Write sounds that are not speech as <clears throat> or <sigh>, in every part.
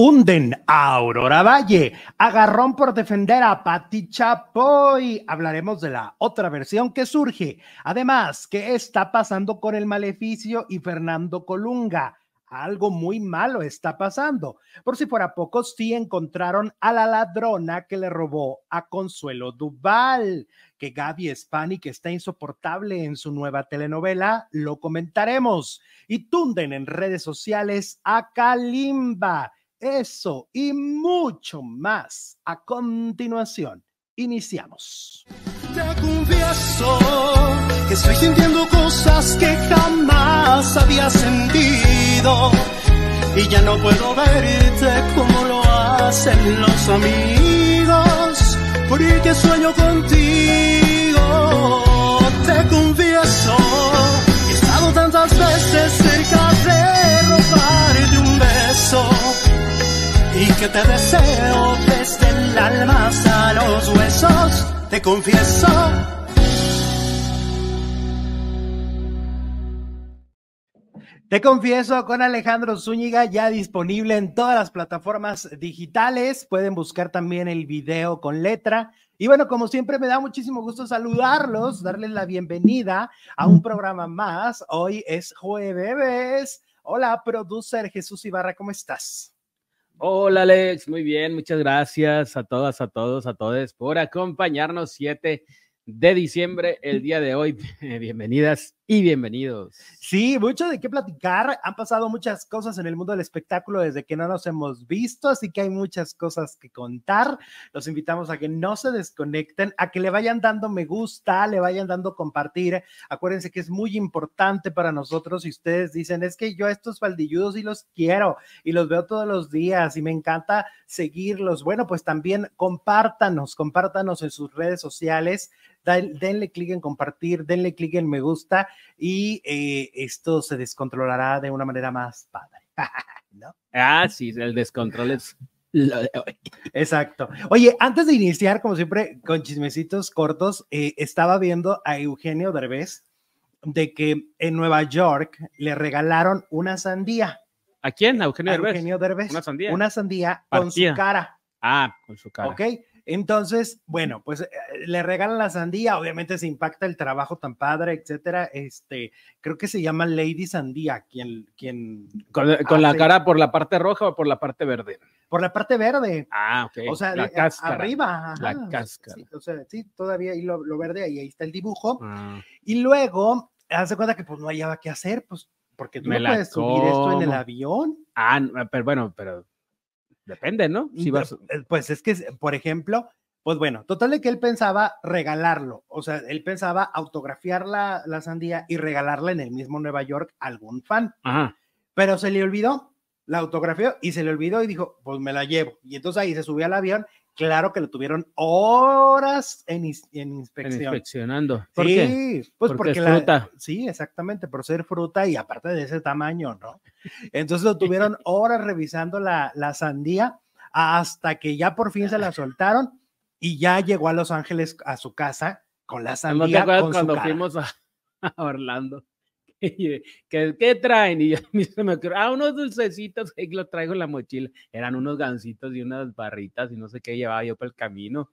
Hunden a Aurora Valle. Agarrón por defender a Pati Chapoy. Hablaremos de la otra versión que surge. Además, ¿qué está pasando con el maleficio y Fernando Colunga? Algo muy malo está pasando. Por si fuera poco, sí encontraron a la ladrona que le robó a Consuelo Duval. Que Gaby Spani, que está insoportable en su nueva telenovela, lo comentaremos. Y tunden en redes sociales a Kalimba eso y mucho más. A continuación, iniciamos. Te confieso que estoy sintiendo cosas que jamás había sentido. Y ya no puedo verte como lo hacen los amigos. Porque sueño contigo. Te confieso y que te deseo desde el alma hasta los huesos, te confieso. Te confieso con Alejandro Zúñiga ya disponible en todas las plataformas digitales. Pueden buscar también el video con letra. Y bueno, como siempre me da muchísimo gusto saludarlos, darles la bienvenida a un programa más. Hoy es jueves. Hola, producer Jesús Ibarra, ¿cómo estás? Hola Alex, muy bien, muchas gracias a todas, a todos, a todos por acompañarnos 7 de diciembre, el día de hoy. <laughs> Bienvenidas y bienvenidos. Sí, mucho de qué platicar. Han pasado muchas cosas en el mundo del espectáculo desde que no nos hemos visto, así que hay muchas cosas que contar. Los invitamos a que no se desconecten, a que le vayan dando me gusta, le vayan dando compartir. Acuérdense que es muy importante para nosotros si ustedes dicen, es que yo a estos faldilludos y los quiero y los veo todos los días y me encanta seguirlos. Bueno, pues también compártanos, compártanos en sus redes sociales denle clic en compartir, denle clic en me gusta y eh, esto se descontrolará de una manera más padre. <laughs> ¿No? Ah, sí, el descontrol es Exacto. Oye, antes de iniciar, como siempre, con chismecitos cortos, eh, estaba viendo a Eugenio Derbez de que en Nueva York le regalaron una sandía. ¿A quién? ¿A Eugenio Derbez? Eugenio Derbez. Una sandía. Una sandía con su cara. Ah, con su cara. Ok. Entonces, bueno, pues eh, le regalan la sandía, obviamente se impacta el trabajo tan padre, etcétera. Este, creo que se llama Lady Sandía, quien, quien con, la cara por la parte roja o por la parte verde. Por la parte verde. Ah, ok. O sea, la cáscara. arriba. La cáscara. Sí, o sea, sí, todavía ahí lo, verde, ahí, ahí está el dibujo. Ah. Y luego, hace cuenta que pues no hallaba qué hacer, pues, porque tú no puedes subir esto en el avión. Ah, pero bueno, pero Depende, ¿no? Si vas... Eh, pues es que, por ejemplo, pues bueno, total de que él pensaba regalarlo, o sea, él pensaba autografiar la, la sandía y regalarla en el mismo Nueva York a algún fan. Ajá. Pero se le olvidó, la autografió y se le olvidó y dijo, pues me la llevo. Y entonces ahí se subió al avión claro que lo tuvieron horas en, en inspección. inspeccionando. ¿Por sí, qué? pues porque, es fruta. sí, exactamente, por ser fruta y aparte de ese tamaño, ¿no? Entonces lo tuvieron <laughs> horas revisando la, la sandía hasta que ya por fin se la soltaron y ya llegó a Los Ángeles a su casa con la sandía. ¿No te acuerdas cuando fuimos a <laughs> Orlando? ¿Qué, traen? Y a <laughs> mí se me ocurrió, ah, unos dulcecitos, que lo traigo en la mochila. Eran unos gancitos y unas barritas y no sé qué llevaba yo por el camino.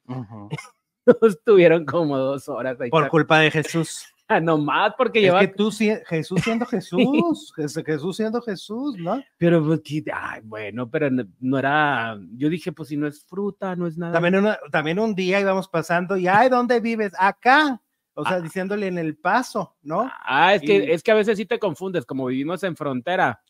Estuvieron <laughs> como dos horas ahí. Por culpa de Jesús. <laughs> Ah, no más porque lleva. que tú, Jesús siendo Jesús, Jesús siendo Jesús, ¿no? Pero, pues, ay, bueno, pero no, era. Yo dije, pues si no es fruta, no es nada. También, también un día íbamos pasando y, ay, ¿dónde vives? Acá. O sea, ah. diciéndole en el paso, ¿no? Ah, es que, es que a veces sí te confundes, como vivimos en frontera.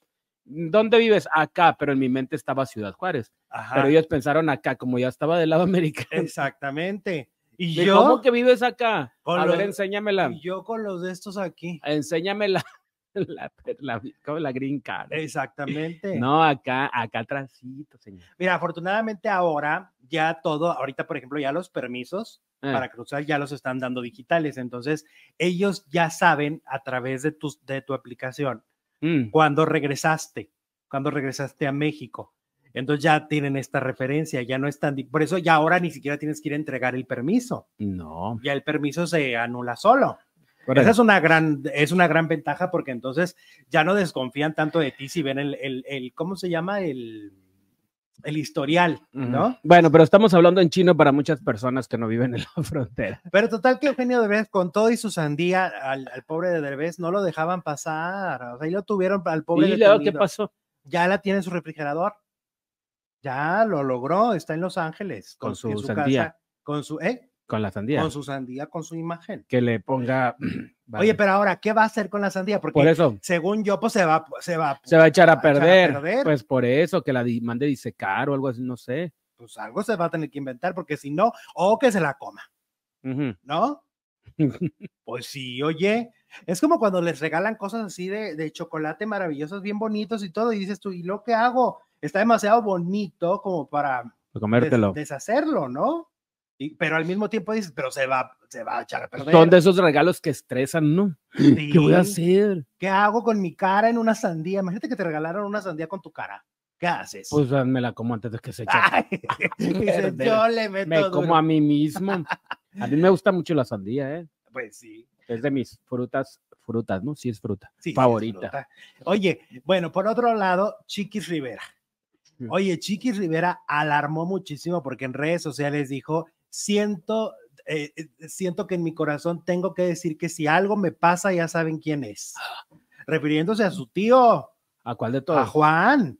¿Dónde vives? Acá, pero en mi mente estaba Ciudad Juárez. Pero ellos pensaron acá, como ya estaba del lado <laughs> americano. Exactamente. ¿Y yo? ¿Cómo que vives acá? a ver, enséñamela. Y yo con los de estos aquí. Enséñamela. <laughs> La, la, la, green card. Exactamente. No, acá, acá atrásito, señor. Mira, afortunadamente ahora ya todo, ahorita por ejemplo ya los permisos eh. para cruzar ya los están dando digitales, entonces ellos ya saben a través de tu, de tu aplicación mm. cuando regresaste, cuando regresaste a México. Entonces ya tienen esta referencia, ya no están, por eso ya ahora ni siquiera tienes que ir a entregar el permiso. No. Ya el permiso se anula solo. Esa es una gran, es una gran ventaja porque entonces ya no desconfían tanto de ti si ven el, el, el ¿cómo se llama? El, el historial, ¿no? Bueno, pero estamos hablando en chino para muchas personas que no viven en la <laughs> frontera. Pero total que Eugenio Derbez, con todo y su sandía, al, al pobre de Derbez no lo dejaban pasar. O sea, ahí lo tuvieron al pobre. ¿Y luego qué pasó? Ya la tiene en su refrigerador. Ya lo logró, está en Los Ángeles. Con su sandía. con su, ¿eh? Con la sandía. Con su sandía, con su imagen. Que le ponga. <clears throat> Vale. Oye, pero ahora, ¿qué va a hacer con la sandía? Porque por eso según yo, pues se va, se va, se va a echar a a echar a perder. Pues por eso que la mande disecar o algo así, no sé. pues algo se va a tener que inventar, porque si no, o que se la coma. ¿no? <laughs> Pues sí, oye, es como cuando les regalan cosas así de, de chocolate maravillosos, bien bonitos y todo, y dices tú, ¿y lo que hago? Está demasiado bonito como para Para des- comértelo. deshacerlo, ¿no? Y- pero al mismo tiempo dices, pero se va, se va a echar a perder. Son de esos regalos que estresan, ¿no? ¿Qué voy a hacer? ¿Qué hago con mi cara en una sandía? Imagínate que te regalaron una sandía con tu cara. ¿Qué haces? Pues ah, me la como antes de que se eche. <laughs> Dices, yo le meto me como duro". a mí mismo. A mí me gusta mucho la sandía, ¿eh? Pues sí. Es de mis frutas, frutas, ¿no? Sí es fruta. Sí, sí, es favorita. fruta. Oye, bueno, por otro lado, Chiquis Rivera. Oye, Chiquis Rivera alarmó muchísimo porque en redes sociales dijo, siento, eh, eh, siento que en mi corazón tengo que decir que si algo me pasa, ya saben quién es. Refiriéndose a su tío, ¿A cuál de a todos? Juan.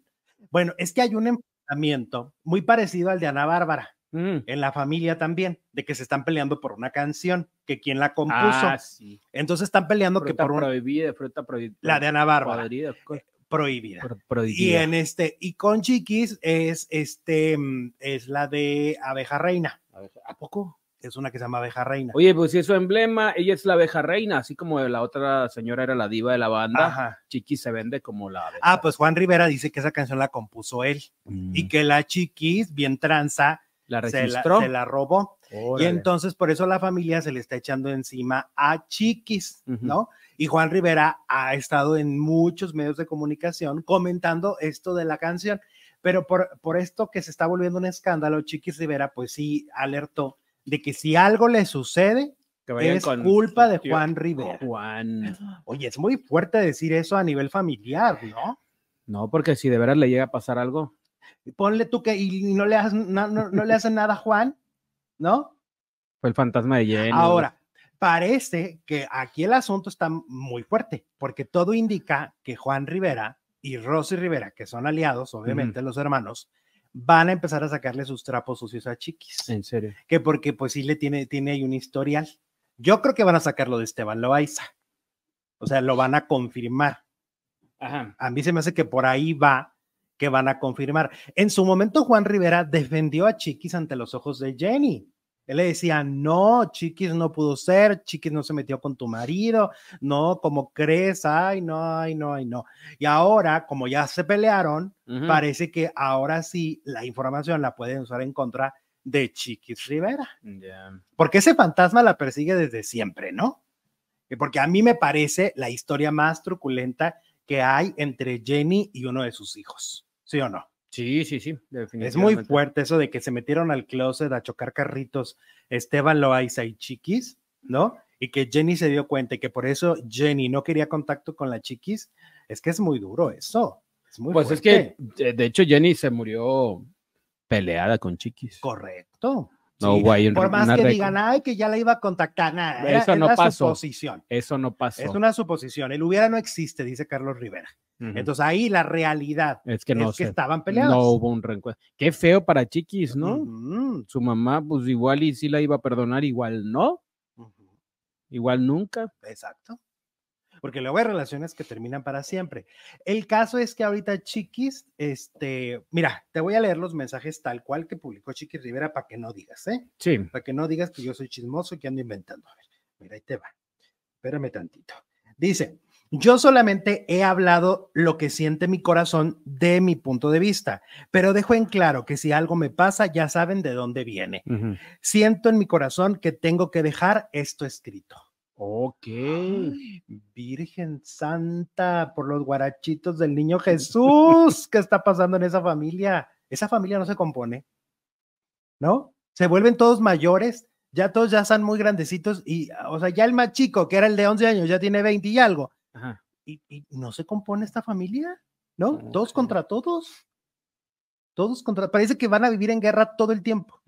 Bueno, es que hay un enfrentamiento muy parecido al de Ana Bárbara, Mm. en la familia también, de que se están peleando por una canción, que quien la compuso. Ah, sí. Entonces están peleando que por una, prohibida, fruta prohibida. la de Ana Bárbara, Podrida, co- prohibida. pro- Y prohibida. en este, y con Chiquis es este, mm, es la de Abeja Reina. A ver, ¿A poco? Es una que se llama Abeja Reina. Oye, pues si es su emblema, ella es la abeja reina, así como la otra señora era la diva de la banda. Ajá. Chiqui se vende como la abeja. Ah, pues Juan Rivera dice que esa canción la compuso él Mm. y que la Chiquis, bien tranza, la se la, registró. se la robó. Y entonces por eso la familia se le está echando encima a Chiquis. ¿no? Y Juan Rivera ha estado en muchos medios de comunicación comentando esto de la canción, pero por, por esto que se está volviendo un escándalo, Chiquis Rivera pues sí alertó de que si algo le sucede, es con culpa de tío Juan Rivera. Juan. Oye, es muy fuerte decir eso a nivel familiar, ¿no? No, porque si de veras le llega a pasar algo. Ponle tú que y no le, hacen, no, no- no le hacen nada a Juan, ¿no? Fue el fantasma de Jenny. Ahora, parece que aquí el asunto está muy fuerte, porque todo indica que Juan Rivera y Rosy Rivera, que son aliados, obviamente los hermanos, van a empezar a sacarle sus trapos sucios a Chiquis, En serio. que porque pues sí le tiene, tiene ahí un historial. Yo creo que van a sacarlo de Esteban Loaiza. O sea, lo van a confirmar. Ajá. A mí se me hace que por ahí va que van a confirmar. En su momento, Juan Rivera defendió a Chiquis ante los ojos de Jenny. Él le decía, no, Chiquis no pudo ser, Chiquis no se metió con tu marido, no, como crees, ay, no, ay, no, ay, no. Y ahora, como ya se pelearon, parece que ahora sí la información la pueden usar en contra de Chiquis Rivera, porque ese fantasma la persigue desde siempre, ¿no? Y Porque a mí me parece la historia más truculenta que hay entre Jenny y uno de sus hijos, ¿sí o no? Sí, sí, sí, Es muy fuerte eso de que se metieron al closet a chocar carritos Esteban Loaiza y Chiquis, ¿no? Y que Jenny se dio cuenta y que por eso Jenny no quería contacto con la Chiquis. Es que es muy duro eso. Es muy Pues es que, de- de hecho, Jenny se murió peleada con Chiquis. Correcto. No Sí, hubo ahí Por más una que digan, ay, que ya la iba a contactar, nada. Eso era, no era pasó. suposición. Eso no pasó. Es una suposición. El hubiera no existe, dice Carlos Rivera. Entonces ahí la realidad es que no es que estaban peleados. No hubo un reencuentro. Qué feo para Chiquis, ¿no? Su mamá, pues igual y sí la iba a perdonar, igual no, igual nunca. Exacto. Porque luego hay relaciones que terminan para siempre. El caso es que ahorita Chiquis, este, mira, te voy a leer los mensajes tal cual que publicó Chiquis Rivera para que no digas, ¿eh? Sí. Para que no digas que yo soy chismoso y que ando inventando. A ver, mira, ahí te va. Espérame tantito. Dice, yo solamente he hablado lo que siente mi corazón de mi punto de vista, pero dejo en claro que si algo me pasa, ya saben de dónde viene. Siento en mi corazón que tengo que dejar esto escrito. Ok. Ay, Virgen Santa, por los guarachitos del niño Jesús, ¿qué está pasando en esa familia? Esa familia no se compone, ¿no? Se vuelven todos mayores, ya todos ya están muy grandecitos y, o sea, ya el más chico, que era el de 11 años, ya tiene 20 y algo, Ajá. y, y no se compone esta familia, ¿no? Todos Ok. contra todos. Todos contra, parece que van a vivir en guerra todo el tiempo.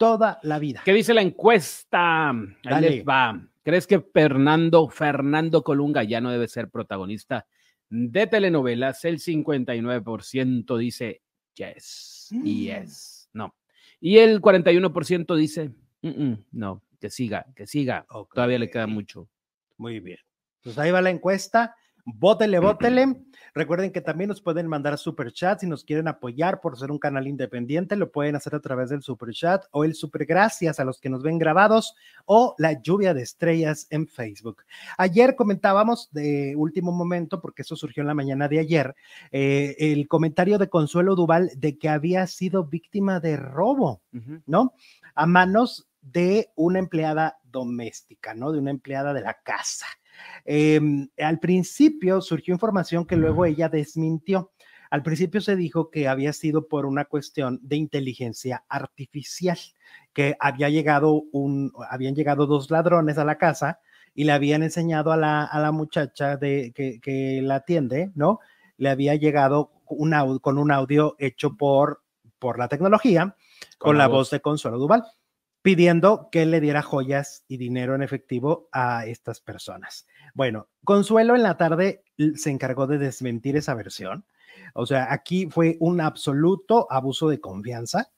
Toda la vida. ¿Qué dice la encuesta? Ahí Dale. les va. ¿Crees que Fernando, Fernando Colunga ya no debe ser protagonista de telenovelas? El 59% dice yes Mm. yes, no. Y el 41% dice "Mm, mm, no, que siga, que siga. Todavía le queda mucho. Muy bien. Pues ahí va la encuesta. Bótele, bótele. Recuerden que también nos pueden mandar super chat si nos quieren apoyar por ser un canal independiente. Lo pueden hacer a través del super chat o el super gracias a los que nos ven grabados o la lluvia de estrellas en Facebook. Ayer comentábamos de último momento, porque eso surgió en la mañana de ayer, eh, el comentario de Consuelo Duval de que había sido víctima de robo. ¿no? A manos de una empleada doméstica, ¿no? De una empleada de la casa. Em, al principio surgió información que luego ella desmintió. Al principio se dijo que había sido por una cuestión de inteligencia artificial, que había llegado un, habían llegado dos ladrones a la casa y le habían enseñado a la, a la muchacha de, que, que la atiende, ¿no? Le había llegado un au- con un audio hecho por, por la tecnología con, la voz de Consuelo Duval, pidiendo que le diera joyas y dinero en efectivo a estas personas. Bueno, Consuelo en la tarde se encargó de desmentir esa versión. O sea, aquí fue un absoluto abuso de confianza.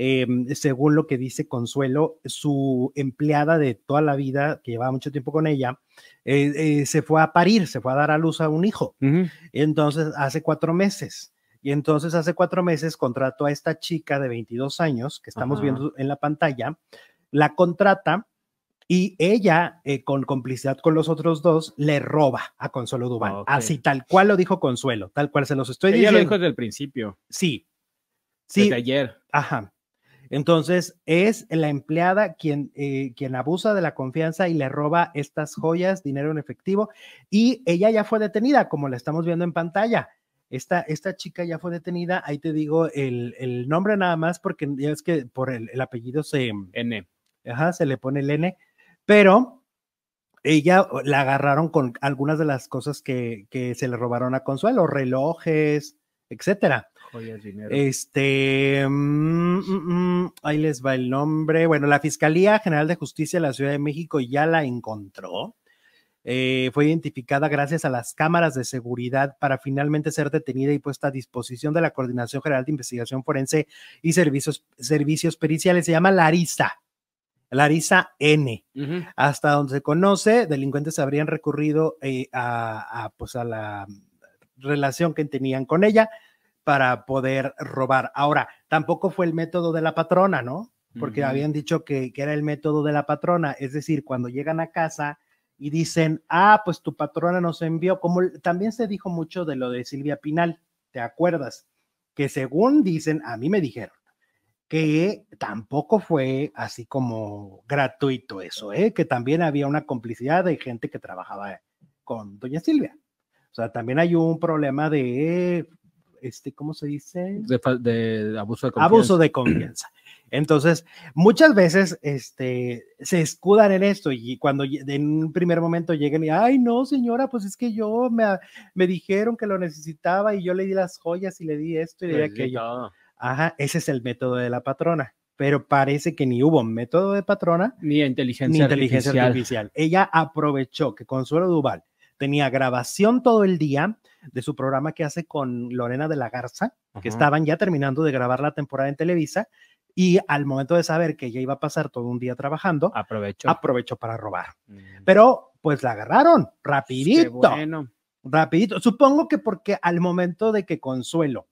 Eh, según lo que dice Consuelo, su empleada de toda la vida, que llevaba mucho tiempo con ella, eh, eh, se fue a parir, se fue a dar a luz a un hijo. Entonces, hace cuatro meses. Y entonces, hace cuatro meses, contrató a esta chica de 22 años que estamos viendo en la pantalla, la contrata y ella, eh, con complicidad con los otros dos, le roba a Consuelo Duval. Ok. Así, tal cual lo dijo Consuelo, tal cual se los estoy Ella lo diciendo. dijo desde el principio, Sí, desde sí, ayer. ajá. Entonces, es la empleada quien, eh, quien abusa de la confianza y le roba estas joyas, dinero en efectivo, y ella ya fue detenida, como la estamos viendo en pantalla. Esta, esta chica ya fue detenida, ahí te digo el, el nombre nada más, porque ya es que por el, el apellido se, N. ajá, se le pone el N, pero ella la agarraron con algunas de las cosas que, que se le robaron a Consuelo, relojes, etcétera. Joyas, dinero. Este, mm, mm, mm, ahí les va el nombre. Bueno, la Fiscalía General de Justicia de la Ciudad de México ya la encontró. Eh, fue identificada gracias a las cámaras de seguridad para finalmente ser detenida y puesta a disposición de la Coordinación General de Investigación Forense y Servicios, Servicios Periciales. Se llama Larisa. Larisa N. Hasta donde se conoce, delincuentes habrían recurrido eh, a, a, pues a la relación que tenían con ella para poder robar. Ahora, tampoco fue el método de la patrona, ¿no? Porque habían dicho que, que era el método de la patrona, es decir, cuando llegan a casa y dicen, ah, pues tu patrona nos envió, como también se dijo mucho de lo de Silvia Pinal, ¿te acuerdas? Que según dicen, a mí me dijeron, que tampoco fue así como gratuito eso, ¿eh? que también había una complicidad de gente que trabajaba con doña Silvia. O sea, también hay un problema de, este, ¿cómo se dice? De, de abuso de confianza. Abuso de confianza. Entonces, muchas veces este, se escudan en esto y cuando en un primer momento llegan y, ay, no, señora, pues es que yo me, me dijeron que lo necesitaba y yo le di las joyas y le di esto y le di aquello. Ajá, ese es el método de la patrona, pero parece que ni hubo método de patrona Ni inteligencia, ni inteligencia artificial. artificial. Ella aprovechó que Consuelo Duval tenía grabación todo el día de su programa que hace con Lorena de la Garza, que estaban ya terminando de grabar la temporada en Televisa, y al momento de saber que ella iba a pasar todo un día trabajando, Aprovecho. aprovechó para robar. Mm. Pero pues la agarraron Qué rapidito bueno. rapidito. Supongo que porque al momento de que Consuelo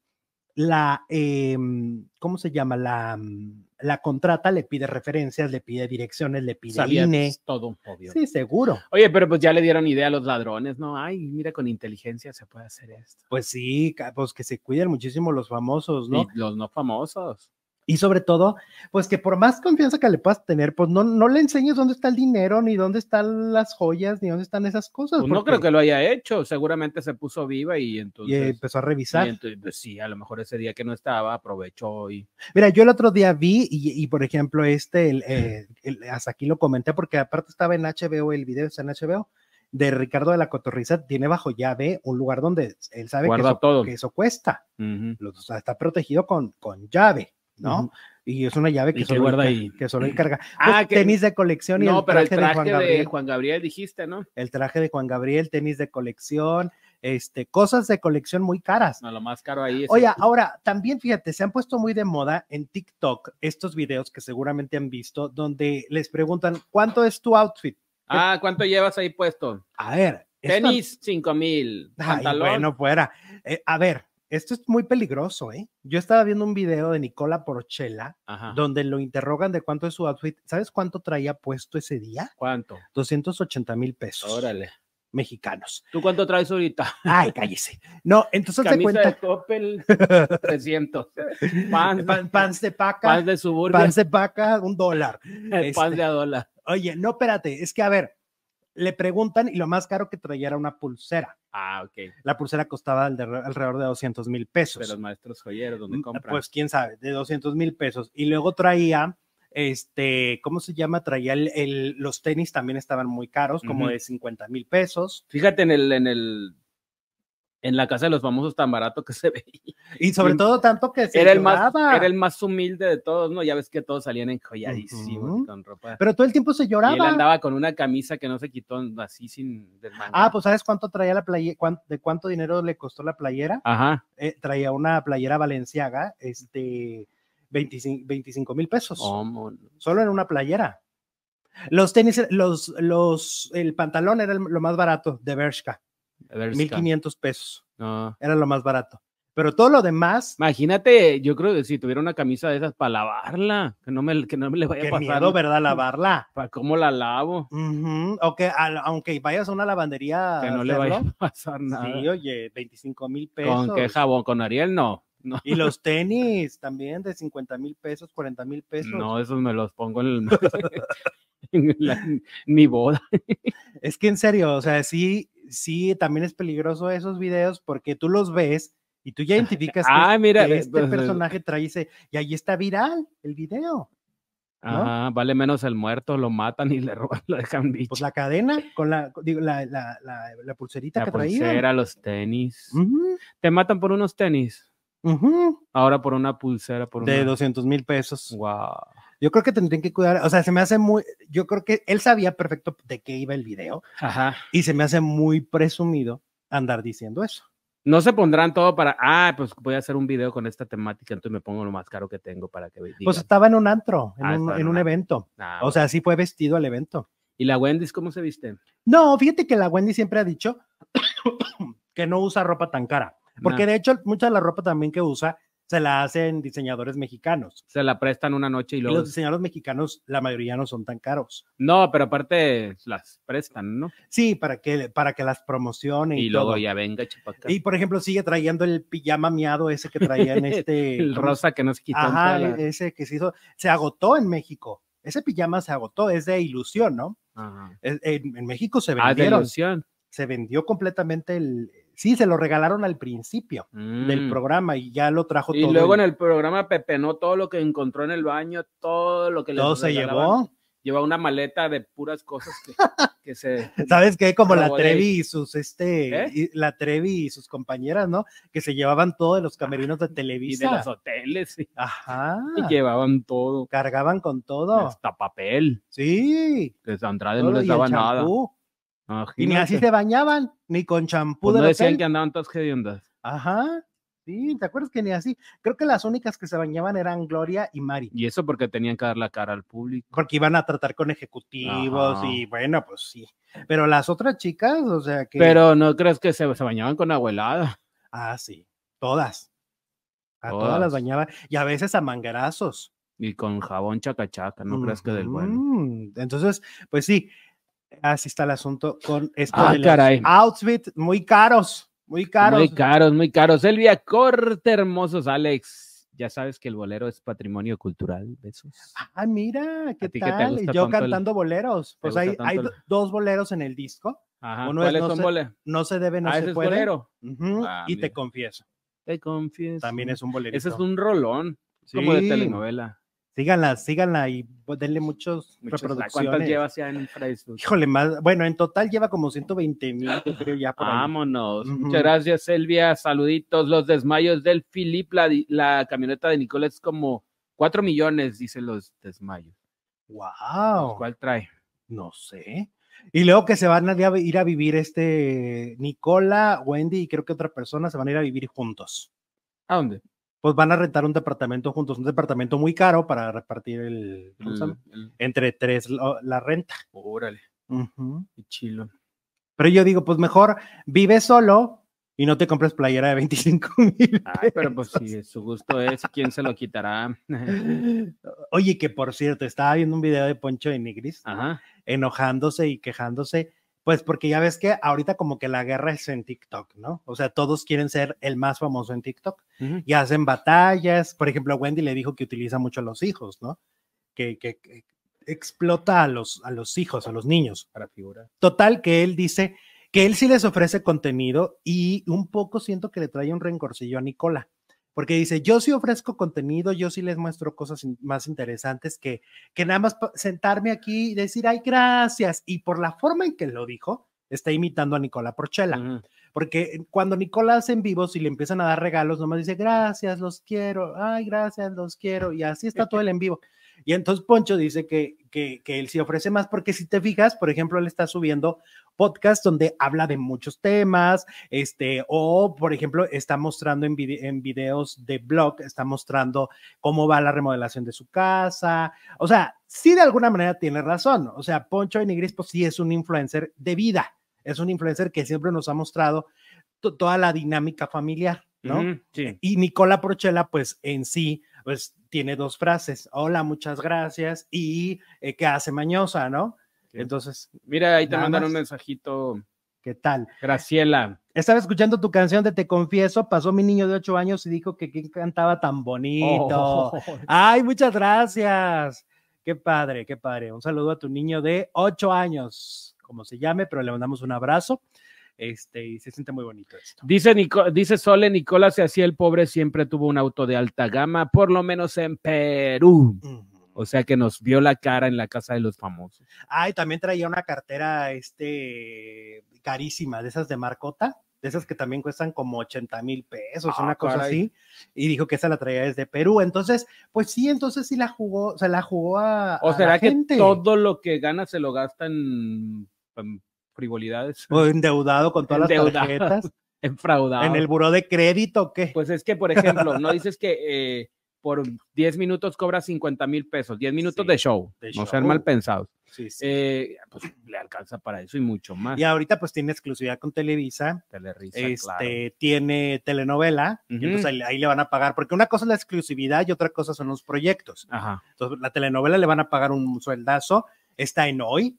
la, em, ¿cómo se llama? La, mm, la contrata, le pide referencias, le pide direcciones, le pide Sabía INE. todo, obvio. Sí, seguro. Oye, pero pues ya le dieron idea a los ladrones, ¿no? Ay, mira, con inteligencia se puede hacer esto. Pues sí, pues que se cuiden muchísimo los famosos, ¿no? Y los no famosos. Y sobre todo, pues que por más confianza que le puedas tener, pues no, no le enseñes dónde está el dinero, ni dónde están las joyas, ni dónde están esas cosas. Pues no porque- creo que lo haya hecho. Seguramente se puso viva y Y entonces. empezó a revisar. y entonces, pues sí, a lo mejor ese día que no estaba, aprovechó y. Mira, yo el otro día vi, y, y, por ejemplo, este, el, eh, el- hasta aquí lo comenté, porque aparte estaba en HBO, el video está en HBO, de Ricardo de la Cotorriza tiene bajo llave un lugar donde él sabe que eso, que eso cuesta. Ujú. Lo- o sea, está protegido con, con llave, ¿no? Y es una llave ¿Y que solo, guarda ahí? que solo él carga. Ah, Pues, que- tenis de colección y No, el pero el traje, traje de Juan de Gabriel. Juan Gabriel dijiste, ¿no? El traje de Juan Gabriel, tenis de colección, este, cosas de colección muy caras. No, lo más caro ahí es. Oye, ahora también fíjate, se han puesto muy de moda en TikTok estos videos que seguramente han visto, donde les preguntan cuánto es tu outfit. Ah, ¿cuánto llevas ahí puesto? A ver, Tenis, cinco mil. Ay, Pantalón. bueno, fuera. Eh, a ver, esto es muy peligroso, ¿eh? Yo estaba viendo un video de Nicola Porchela Ajá. donde lo interrogan de cuánto es su outfit. ¿Sabes cuánto traía puesto ese día? ¿Cuánto? 280 mil pesos Órale. mexicanos. ¿Tú cuánto traes ahorita? Ay, cállese. No, entonces se Camisa de cuenta. Coppel, <laughs> 300. Pants, Pan, pants de paca, pants de Suburbia, pants de paca, un dólar. <laughs> este. de a dólar. Oye, no, espérate, es que a ver, le preguntan y lo más caro que traía era una pulsera. Ah, ok. La pulsera costaba alrededor de 200 mil pesos. De los maestros joyeros, donde Mm, compran. Pues quién sabe, de 200 mil pesos. Y luego traía, este, ¿cómo se llama? Traía el, el- los tenis también estaban muy caros, como de 50 mil pesos. Fíjate en el, en el, en la casa de los famosos tan barato que se <laughs> veía. Y sobre Y todo tanto que se Era el, más, lloraba. era el más humilde de todos, ¿no? Ya ves que todos salían encolladísimos Ujú. con ropa. Pero todo el tiempo se Y él lloraba. andaba con una camisa que no se quitó así sin desmangar. Ah, pues ¿sabes cuánto traía la playera? ¿De cuánto dinero le costó la playera? Ajá. Eh, traía una playera valenciaga, este, 25 mil pesos. ¿Cómo? Solo en una playera. Los tenis, los, los, el pantalón era el- lo más barato de Bershka. 1500 pesos, No. era lo más barato. Pero todo lo demás, Imagínate, yo creo que si tuviera una camisa de esas para lavarla, que no me, que no me le vaya a pasar. miedo, ¿verdad? Lavarla. ¿Para cómo la lavo? O que, al- aunque vayas a una lavandería. Que no le vaya a pasar nada. Sí, oye, 25 mil pesos. ¿Con qué jabón? ¿Con Ariel? No. No, Y los <laughs> tenis también de 50 mil pesos, 40 mil pesos. no, esos me los pongo en, el- <laughs> en la- en mi boda. Es que en serio, o sea, sí, sí, también es peligroso esos videos porque tú los ves y tú ya <laughs> identificas que, Ah, mira, que ve, este pues, personaje trae ese, y ahí está viral el video. ¿no? Ajá, vale menos el muerto, lo matan y le roban, lo dejan bicho. Pues la cadena con la, digo, la, la, la, la pulserita la que traía. pulsera, los tenis. Te matan por unos tenis. Ahora por una pulsera, por De una... 200 mil pesos. Wow. Yo creo que tendrían que cuidar, o sea, se me hace muy, yo creo que él sabía perfecto de qué iba el video Ajá. y se me hace muy presumido andar diciendo eso. No se pondrán todo para, ah, pues voy a hacer un video con esta temática, entonces me pongo lo más caro que tengo para que digan. Pues estaba en un antro, en, Ah, un, en un antro. evento. Ah, O sea, sí fue vestido al evento. ¿Y la Wendy's cómo se viste? No, fíjate que la Wendy siempre ha dicho <coughs> que no usa ropa tan cara, porque No. de hecho mucha de la ropa también que usa se la hacen diseñadores mexicanos. Se la prestan una noche y Y luego... los diseñadores mexicanos, la mayoría no son tan caros. No, pero aparte las prestan, ¿no? Sí, para que, para que las promocionen y, Y luego todo. ya venga, chupaca. Y por ejemplo, sigue trayendo el pijama miado ese que traía en <laughs> este. el ¿cómo rosa que no se quitó. Ajá, la- ese que se hizo, se agotó en México. Ese pijama se agotó, es de ilusión, ¿no? Ajá. En, en México se Ah, de vendieron, ilusión. se vendió completamente el, sí, se lo regalaron al principio del Mm. programa y ya lo trajo Y todo. luego en el- programa pepenó todo lo que encontró en el baño, todo lo que le todo se llevó. Lleva una maleta de puras cosas que, <laughs> que se... ¿Sabes qué? Como la Trevi y sus, este, ¿Eh? y la Trevi y sus compañeras, ¿no? Que se llevaban todo de los camerinos de <laughs> Y de Televisa. los hoteles, y, Ajá. y llevaban todo. Cargaban con todo. Hasta papel. Sí. Que Andrade no todo, les y el daba nada. champú. Y ni así se bañaban, ni con champú Pues del no decían hotel. que andaban todas hediondas. Ajá. Sí, ¿te acuerdas que ni así? Creo que las únicas que se bañaban eran Gloria y Mari, Y eso porque tenían que dar la cara al público. porque iban a tratar con ejecutivos Ajá. y bueno, pues sí. Pero las otras chicas, o sea que... Pero no crees que se, se bañaban con abuelada. Ah, sí, todas. A todas, Todas. las bañaba y a veces a manguerazos. Y con jabón chacachaca, no crees que del bueno. Entonces, pues sí, así está el asunto con esto Ah, de los outfits muy caros, muy caros. Muy caros, muy caros. Elvia Corte, hermosos, Alex. Ya sabes que el bolero es patrimonio cultural. Besos. Ah, mira, ¿qué que tal? Gusta yo el- cantando boleros. Pues hay, hay el- dos boleros en el disco. Ajá. Uno es ¿Cuáles no son sé- boleros? No se debe, no ah, se es puede. bolero. Ah, y te confieso, Te confieso. también es un bolerito. Ese es un rolón. Como de Sí. telenovela. Síganla, síganla y pues, denle muchos Muchos likes. reproducciones. ¿Cuántas llevas ya en Facebook? Híjole, más, bueno, en total lleva como 120 mil, creo ya por ahí. Vámonos. Muchas gracias, Selvia. Saluditos. Los desmayos del Philip, la, camioneta de Nicole es como 4 millones, dicen los desmayos. Wow, ¿Cuál trae? no sé. Y luego que se van a ir a- ir a vivir este Nicola, Wendy y creo que otra persona se van a ir a vivir juntos. ¿A dónde? Pues van a rentar un departamento juntos, un departamento muy caro para repartir el, entre tres la renta. Órale, qué chilo. Pero yo digo, pues mejor vive solo y no te compres playera de 25 <laughs> mil. Ay, pero pues si su gusto es, ¿quién se lo quitará? <laughs> Oye, que por cierto, estaba viendo un video de Poncho de Nigris Ajá. enojándose y quejándose, pues porque ya ves que ahorita como que la guerra es en TikTok, ¿no? O sea, todos quieren ser el más famoso en TikTok y hacen batallas. Por ejemplo, Wendy le dijo que utiliza mucho a los hijos, ¿no? Que, que- que explota a los, a los hijos, a los niños. Para figurar. Total, que él dice que él sí les ofrece contenido y un poco siento que le trae un rencorcillo a Nicola, porque dice, yo sí ofrezco contenido, yo sí les muestro cosas in- más interesantes que, que nada más sentarme aquí y decir, ay, gracias. Y por la forma en que lo dijo, está imitando a Nicola Porchela, porque cuando Nicola hace en vivo, si le empiezan a dar regalos, nomás dice, gracias, los quiero, ay, gracias, los quiero, y así está <laughs> todo el en vivo. Y entonces Poncho dice que, que, que él sí ofrece más, porque si te fijas, por ejemplo, él está subiendo podcast donde habla de muchos temas, este, o por ejemplo, está mostrando en, vide- en videos de blog, está mostrando cómo va la remodelación de su casa. O sea, sí de alguna manera tiene razón. O sea, Poncho de Nigris, pues sí es un influencer de vida, es un influencer que siempre nos ha mostrado to- toda la dinámica familiar, ¿no? Sí. Y Nicola Porchela, pues en sí, pues tiene dos frases. Hola, muchas gracias. Y eh, ¿qué hace mañosa, no? Sí. Entonces, Mira, ahí te Nada mandaron un mensajito. ¿qué tal? Graciela. Estaba escuchando tu canción de Te Confieso, pasó mi niño de ocho años y dijo que quién cantaba tan bonito. Oh, <laughs> Ay, muchas gracias. Qué padre, qué padre. Un saludo a tu niño de ocho años, como se llame, pero le mandamos un abrazo. Este, y se siente muy bonito esto. Dice, Nico- dice Sole, Nicolás se hacía el pobre, siempre tuvo un auto de alta gama, por lo menos en Perú. O sea que nos vio la cara en la casa de los famosos. Ay, también traía una cartera este, carísima, de esas de marcota, de esas que también cuestan como 80 mil pesos, Ah, una cosa caray. así, y dijo que esa la traía desde Perú. Entonces, pues sí, entonces sí la jugó, se la jugó a, ¿O a será la que gente. todo lo que gana se lo gasta en, en frivolidades? O endeudado con todas las tarjetas, <laughs> En fraudado. en el buró de crédito, ¿o ¿qué? Pues es que, por ejemplo, <laughs> no dices que eh, por 10 minutos cobra 50 mil pesos, 10 minutos Sí, de show, de no sean mal pensados. Sí, sí. Eh, pues le alcanza para eso y mucho más. y ahorita pues tiene exclusividad con Televisa, Telerisa, este, claro. tiene telenovela, y entonces ahí, ahí le van a pagar, porque una cosa es la exclusividad y otra cosa son los proyectos. Ajá. Entonces, la telenovela le van a pagar un sueldazo. Está en hoy,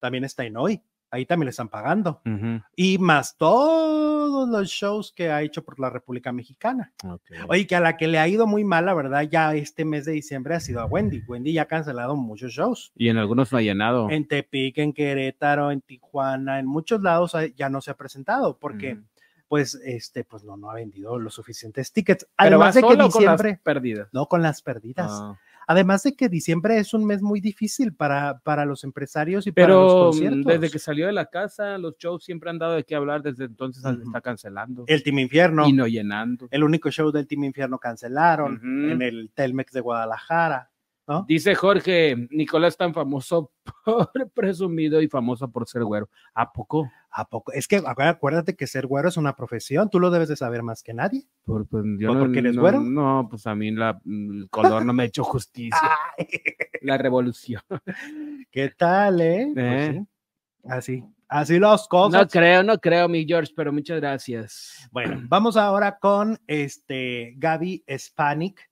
también está en hoy. Ahí también le están pagando. ujú, Y más todos los shows que ha hecho por la República Mexicana. ok. Oye, que a la que le ha ido muy mal, la verdad, ya este mes de diciembre ha sido a Wendy. Wendy ya ha cancelado muchos shows. Y en algunos no ha llenado. En Tepic, en Querétaro, en Tijuana, en muchos lados ya no se ha presentado porque, Ujú. pues, este, pues no, no ha vendido los suficientes tickets. Pero va Además de que solo con las diciembre, pérdidas. no con las perdidas. Ah. Además de que diciembre es un mes muy difícil para, para los empresarios y para los Pero mm, conciertos. desde que salió de la casa, los shows siempre han dado de qué hablar. Desde entonces Ujú. está cancelando El Team Infierno, y no llenando. el único show del Team Infierno cancelaron en el Telmex de Guadalajara, ¿no? Dice Jorge, Nicolás tan famoso <laughs> por presumido y famoso por ser güero. ¿A poco? ¿A poco? Es que acu- acuérdate que ser güero es una profesión, tú lo debes de saber más que nadie. Por, pues, yo ¿Por- no, porque eres no- güero? No, pues a mí la- el color no me ha hecho justicia. <laughs> La revolución. <laughs> ¿Qué tal, eh? Pues Eh. sí, Así, así las No cosas. creo, no creo, mi George, pero muchas gracias. Bueno, vamos ahora con este Gaby Spanik.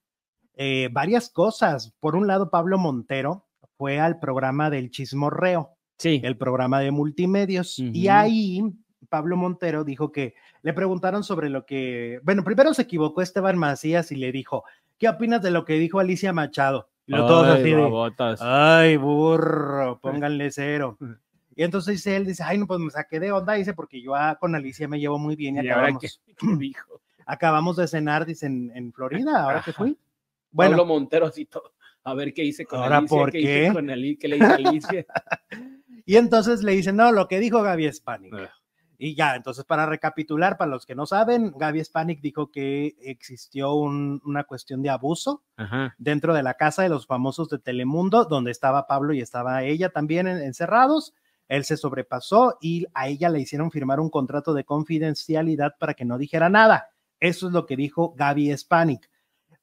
Eh, varias cosas. Por un lado, Pablo Montero fue al programa del Chismorreo, Sí. el programa de multimedios, y ahí Pablo Montero dijo que le preguntaron sobre lo que, bueno, primero se equivocó Esteban Macías y le dijo, ¿qué opinas de lo que dijo Alicia Machado? Y lo todos Ay, así de, ay, burro, <laughs> pónganle cero. Y entonces dice él, dice, ay, no, pues me saqué de onda, dice, porque yo ah, con Alicia me llevo muy bien y ¿Y ahora acabamos, qué, <laughs> qué dijo? acabamos de cenar, dice, en, en Florida, <laughs> ahora que fui. Bueno, Pablo Montero así todo. A ver qué hice con Ahora, Alicia. ¿por hice qué? con Ali- ¿Qué le hice a Alicia? <laughs> Y entonces le dicen, no, lo que dijo Gaby Spanik. Ah. Y ya, entonces para recapitular, para los que no saben, Gaby Spanik dijo que existió un- una cuestión de abuso Ajá. dentro de la casa de los famosos de Telemundo, donde estaba Pablo y estaba ella también en- encerrados. Él se sobrepasó y a ella le hicieron firmar un contrato de confidencialidad para que no dijera nada. Eso es lo que dijo Gaby Spanik.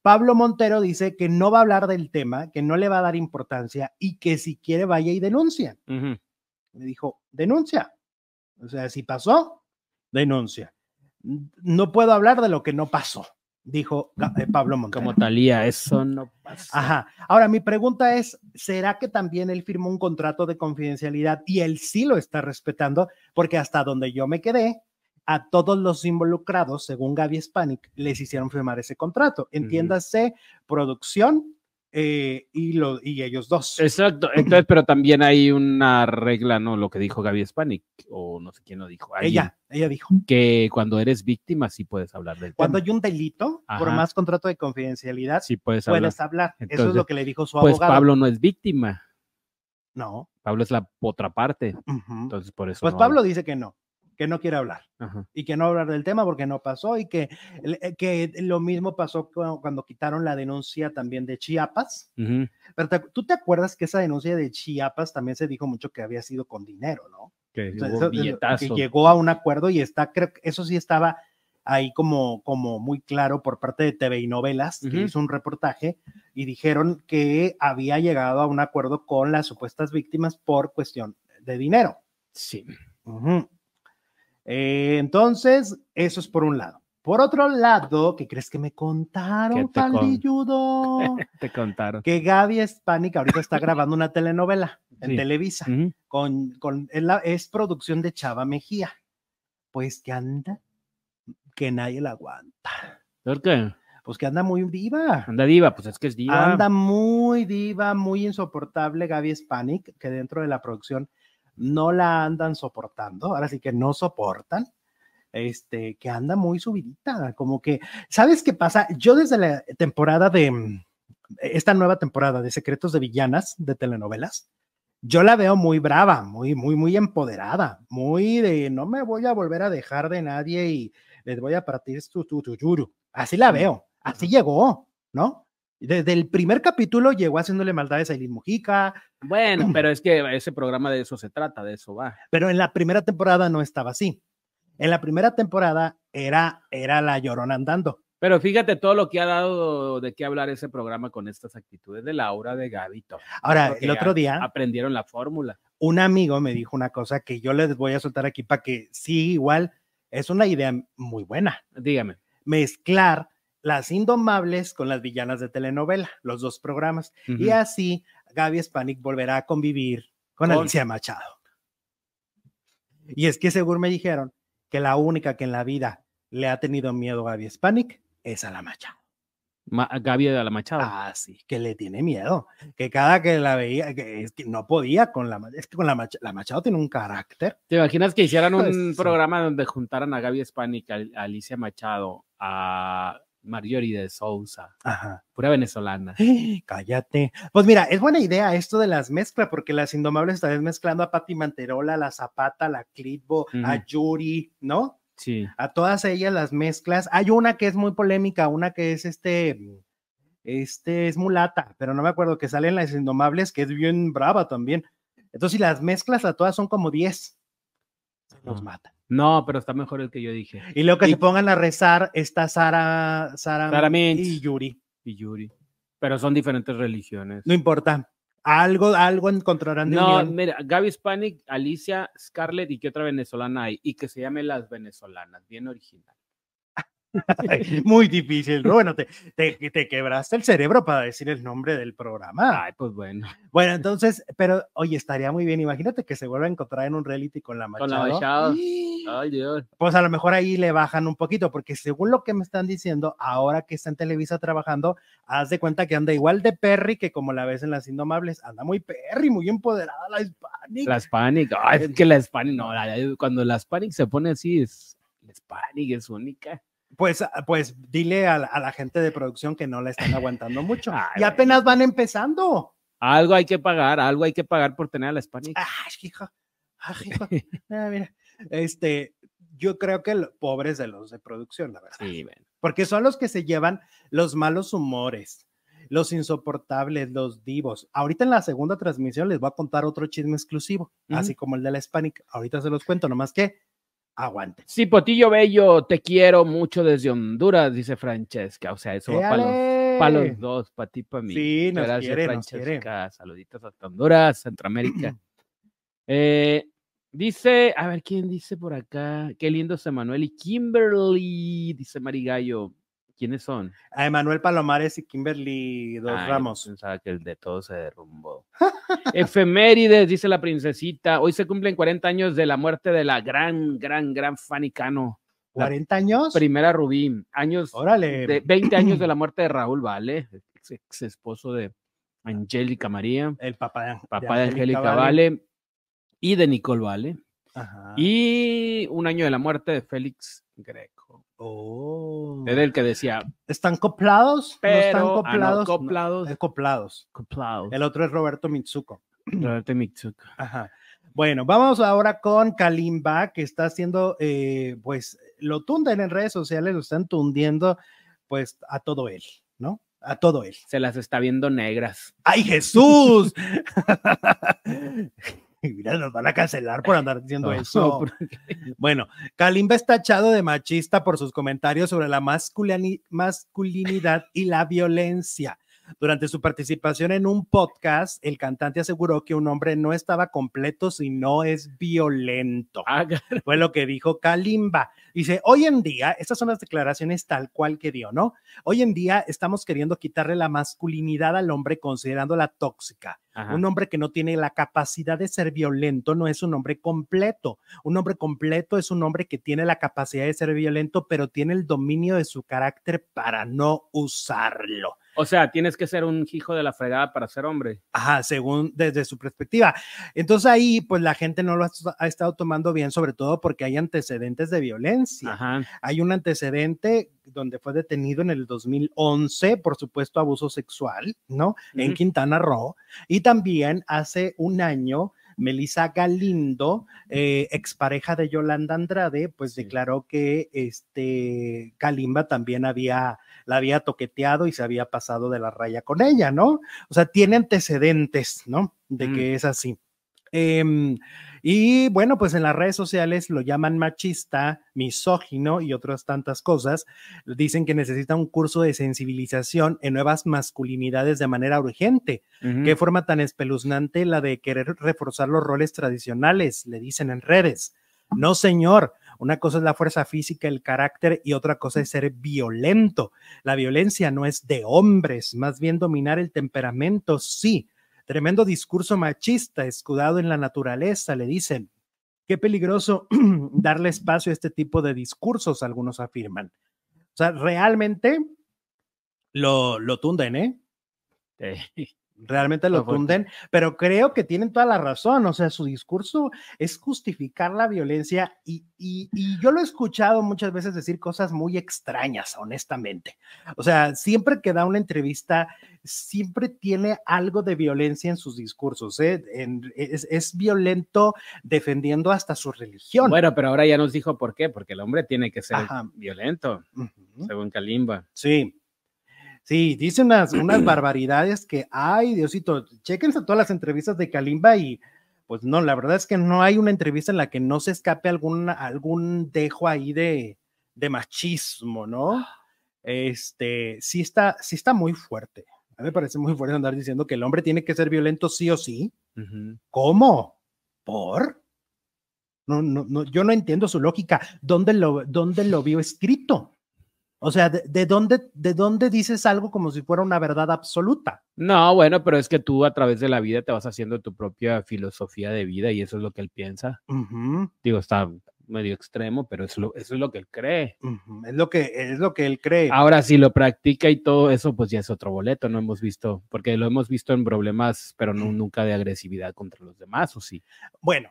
Pablo Montero dice que no va a hablar del tema, que no le va a dar importancia y que si quiere vaya y denuncia. ujú. Le dijo, denuncia. O sea, si pasó, denuncia. No puedo hablar de lo que no pasó, dijo eh, Pablo Montero. Como Talía, eso no pasa. Ajá. Ahora, mi pregunta es, ¿será que también él firmó un contrato de confidencialidad y él sí lo está respetando? Porque hasta donde yo me quedé, a todos los involucrados, según Gaby Spanik, les hicieron firmar ese contrato. Entiéndase, producción eh, y, lo, y ellos dos. Exacto. Entonces, pero también hay una regla, ¿no? Lo que dijo Gaby Spanik, o no sé quién lo dijo. ella, ella dijo. Que cuando eres víctima sí puedes hablar del Cuando tema. hay un delito, por Ajá. más contrato de confidencialidad, Sí puedes hablar. puedes hablar. Eso es lo que le dijo su Pues abogado. Pablo no es víctima. No. Pablo es la otra parte. Entonces, por eso. Pues no Pablo habla. dice que no, que no quiere hablar. Ajá. y que no hablar del tema porque no pasó y que, eh, que lo mismo pasó cu- cuando quitaron la denuncia también de Chiapas. Ujú. Pero te- tú te acuerdas que esa denuncia de Chiapas también se dijo mucho que había sido con dinero, ¿no? Que hubo eso- billetazo. que llegó a un acuerdo y está, creo que eso sí estaba ahí como, como muy claro por parte de TV y Novelas, que Ujú. hizo un reportaje y dijeron que había llegado a un acuerdo con las supuestas víctimas por cuestión de dinero. Sí. Ujú. Eh, entonces, eso es por un lado. Por otro lado, ¿qué crees que me contaron, te con-? <laughs> Te contaron. que Gaby Spanik ahorita está grabando una telenovela en Sí. Televisa, Ujú. con, con, es, la- es producción de Chava Mejía. Pues que anda, que nadie la aguanta. ¿Por qué? Pues que anda muy diva. Anda diva, pues es que es diva. Anda muy diva, muy insoportable Gaby Spanik, que dentro de la producción no la andan soportando, ahora sí que no soportan, este, que anda muy subidita, como que, ¿sabes qué pasa? Yo desde la temporada de, mm, esta nueva temporada de Secretos de Villanas de telenovelas, yo la veo muy brava, muy, muy, muy empoderada, muy de no me voy a volver a dejar de nadie y les voy a partir tu, tu, tu yuru. Así la veo, así llegó, ¿no? Desde el primer capítulo llegó haciéndole maldades a Eileen Mujica, Bueno, <clears throat> pero es que ese programa de eso se trata, de eso va. pero en la primera temporada no estaba así. En la primera temporada era, era la llorona andando. Pero fíjate todo lo que ha dado de qué hablar ese programa con estas actitudes de Laura, de todo. Ahora, el otro día, aprendieron la fórmula. un amigo me dijo una cosa que yo les voy a soltar aquí para que sí, igual, es una idea muy buena. Dígame. Mezclar las indomables con las villanas de telenovela, los dos programas. Y así Gaby Spanik volverá a convivir con Alicia Machado. Y es que seguro me dijeron que la única que en la vida le ha tenido miedo a Gaby Spanik es a la Machado. Ma- Gaby de la Machado. Ah, sí, que le tiene miedo. Que cada que la veía, que es que no podía con la es que con la Machado, la Machado tiene un carácter. ¿Te imaginas que hicieran un programa donde juntaran a Gaby Spanik, a a Alicia Machado, a Marjorie de Sousa, Ajá. pura venezolana? Cállate. Pues mira, es buena idea esto de las mezclas, porque las Indomables están mezclando a Patti Manterola, a la Zapata, a la Clitbo, a. Yuri, ¿no? Sí. a todas ellas las mezclas. Hay una que es muy polémica, una que es este, este es mulata, pero no me acuerdo que salen las indomables, que es bien brava también. Entonces, si las mezclas a todas son como 10, se los Ah. matan. No, pero está mejor el que yo dije. Y luego que Y- se pongan a rezar está Sara, Sara, Sara Mintz. y Yuri. Y Yuri. Pero son diferentes religiones. No importa. Algo, algo encontrarán de No, unión. mira, Gaby Spanik, Alicia, Scarlett y qué otra venezolana hay. Y que se llame Las Venezolanas, bien original. <laughs> <laughs> Muy difícil. ¿no? Bueno, te, te, te quebraste el cerebro para decir el nombre del programa. Ay, pues bueno. Bueno, entonces, pero oye, estaría muy bien. Imagínate que se vuelva a encontrar en un reality con la Machado. Con la Machado. Ay, Dios. Pues a lo mejor ahí le bajan un poquito, porque según lo que me están diciendo, ahora que está en Televisa trabajando, haz de cuenta que anda igual de perry que como la ves en Las Indomables. Anda muy perry, muy empoderada la Hispanic. La Hispanic. Ay, es que la Hispanic, no, la- cuando la Hispanic se pone así, es. La Hispanic es única. Pues, ah, pues dile a, la- a la gente de producción que no la están aguantando mucho. <laughs> Ay, y apenas van empezando. Algo hay que pagar, algo hay que pagar por tener a la Hispanic. Ay, hijo. Ay, hijo. <laughs> Ah, mira. Este, yo creo que lo- pobres de los de producción, la verdad. Sí, bueno. Porque son los que se llevan los malos humores, los insoportables, los divos. Ahorita en la segunda transmisión les voy a contar otro chisme exclusivo, así como el de la Hispanic. Ahorita se los cuento, nomás que aguanten. Sí, Potillo Bello, te quiero mucho desde Honduras, dice Francesca. O sea, eso va para los, ¡Éale! pa' los dos, para ti, para mí. Sí, nos Gracias, quiere, nos quiere. Francesca. Saluditos hasta Honduras, Centroamérica. <clears throat> Eh, dice, a ver, ¿quién dice por acá? Qué lindos Emanuel y Kimberly, dice Marigallo. ¿Quiénes son? A Emanuel Palomares y Kimberly Dos Ay, yo Ramos. Pensaba que el de todo se derrumbó. <laughs> Efemérides, dice la princesita. Hoy se cumplen 40 años de la muerte de la gran, gran, gran Fanny Cano. La ¿40 años? primera Rubí. Años Órale. de 20 años de la <clears throat> muerte de Raúl Vale, ex, ex esposo de Angélica María, El papá de, papá de Angélica Vale. y de Nicole Vale. Ajá. Y un año de la muerte de Félix Greco. Oh. Es el que decía, ¿Están coplados? pero ¿No están ah, no, coplados? No, es coplados. coplados. El otro es Roberto Mitsuko. <clears throat> Roberto Mitsuko. Ajá. Bueno, vamos ahora con Kalimba, que está haciendo, eh, pues, lo tunden en redes sociales, lo están tundiendo, pues, a todo él, ¿no? A todo él. Se las está viendo negras. ¡Ay, Jesús! <laughs> <laughs> Mira, nos van a cancelar por andar diciendo eso. <laughs> Bueno, Kalimba está tachado de machista por sus comentarios sobre la masculini- masculinidad y la violencia. Durante su participación en un podcast, el cantante aseguró que un hombre no estaba completo si no es violento. Haga- Fue lo que dijo Kalimba. Dice, hoy en día, estas son las declaraciones tal cual que dio, ¿no? Hoy en día estamos queriendo quitarle la masculinidad al hombre considerándola tóxica. Ajá. Un hombre que no tiene la capacidad de ser violento no es un hombre completo. Un hombre completo es un hombre que tiene la capacidad de ser violento, pero tiene el dominio de su carácter para no usarlo. O sea, tienes que ser un hijo de la fregada para ser hombre. Ajá, según desde su perspectiva. Entonces ahí, pues la gente no lo ha, ha estado tomando bien, sobre todo porque hay antecedentes de violencia. Ajá. Hay un antecedente donde fue detenido en el 2011 por supuesto abuso sexual, ¿no? En. Quintana Roo. Y también hace un año, Melissa Galindo, eh, expareja de Yolanda Andrade, pues declaró que este Kalimba también había, la había toqueteado y se había pasado de la raya con ella, ¿no? O sea, tiene antecedentes, ¿no? De Mm. que es así. Em, y bueno, pues en las redes sociales lo llaman machista, misógino y otras tantas cosas. Dicen que necesita un curso de sensibilización en nuevas masculinidades de manera urgente. Qué forma tan espeluznante la de querer reforzar los roles tradicionales, le dicen en redes. No, señor. Una cosa es la fuerza física, el carácter y otra cosa es ser violento. La violencia no es de hombres, más bien dominar el temperamento, sí. Tremendo discurso machista, escudado en la naturaleza, le dicen. Qué peligroso <clears throat> darle espacio a este tipo de discursos, algunos afirman. O sea, realmente lo, lo tunden, ¿eh? Sí. <laughs> realmente lo tunden, pero creo que tienen toda la razón, o sea, su discurso es justificar la violencia y, y- y yo lo he escuchado muchas veces decir cosas muy extrañas, honestamente. O sea, siempre que da una entrevista, siempre tiene algo de violencia en sus discursos, ¿eh? En- es, es violento defendiendo hasta su religión. Bueno, pero ahora ya nos dijo por qué, porque el hombre tiene que ser Ajá. violento, según Kalimba. Sí. Sí, dice unas, unas <clears throat> barbaridades que, ay, Diosito, chéquense todas las entrevistas de Kalimba y pues no, la verdad es que no hay una entrevista en la que no se escape algún, algún dejo ahí de, de machismo, ¿no? Este, sí está, sí está muy fuerte. A mí me parece muy fuerte andar diciendo que el hombre tiene que ser violento sí o sí. ¿Cómo? ¿Por? No, no, no, yo no entiendo su lógica. ¿Dónde lo, dónde lo vio escrito? O sea, ¿de, de dónde, ¿de dónde dices algo como si fuera una verdad absoluta? No, bueno, pero es que tú a través de la vida te vas haciendo tu propia filosofía de vida y eso es lo que él piensa. Digo, está medio extremo, pero es lo- eso es lo que él cree. Es lo que, es lo que él cree. Ahora, si lo practica y todo eso, pues ya es otro boleto, no hemos visto, porque lo hemos visto en problemas, pero no, nunca de agresividad contra los demás, ¿o sí? Bueno,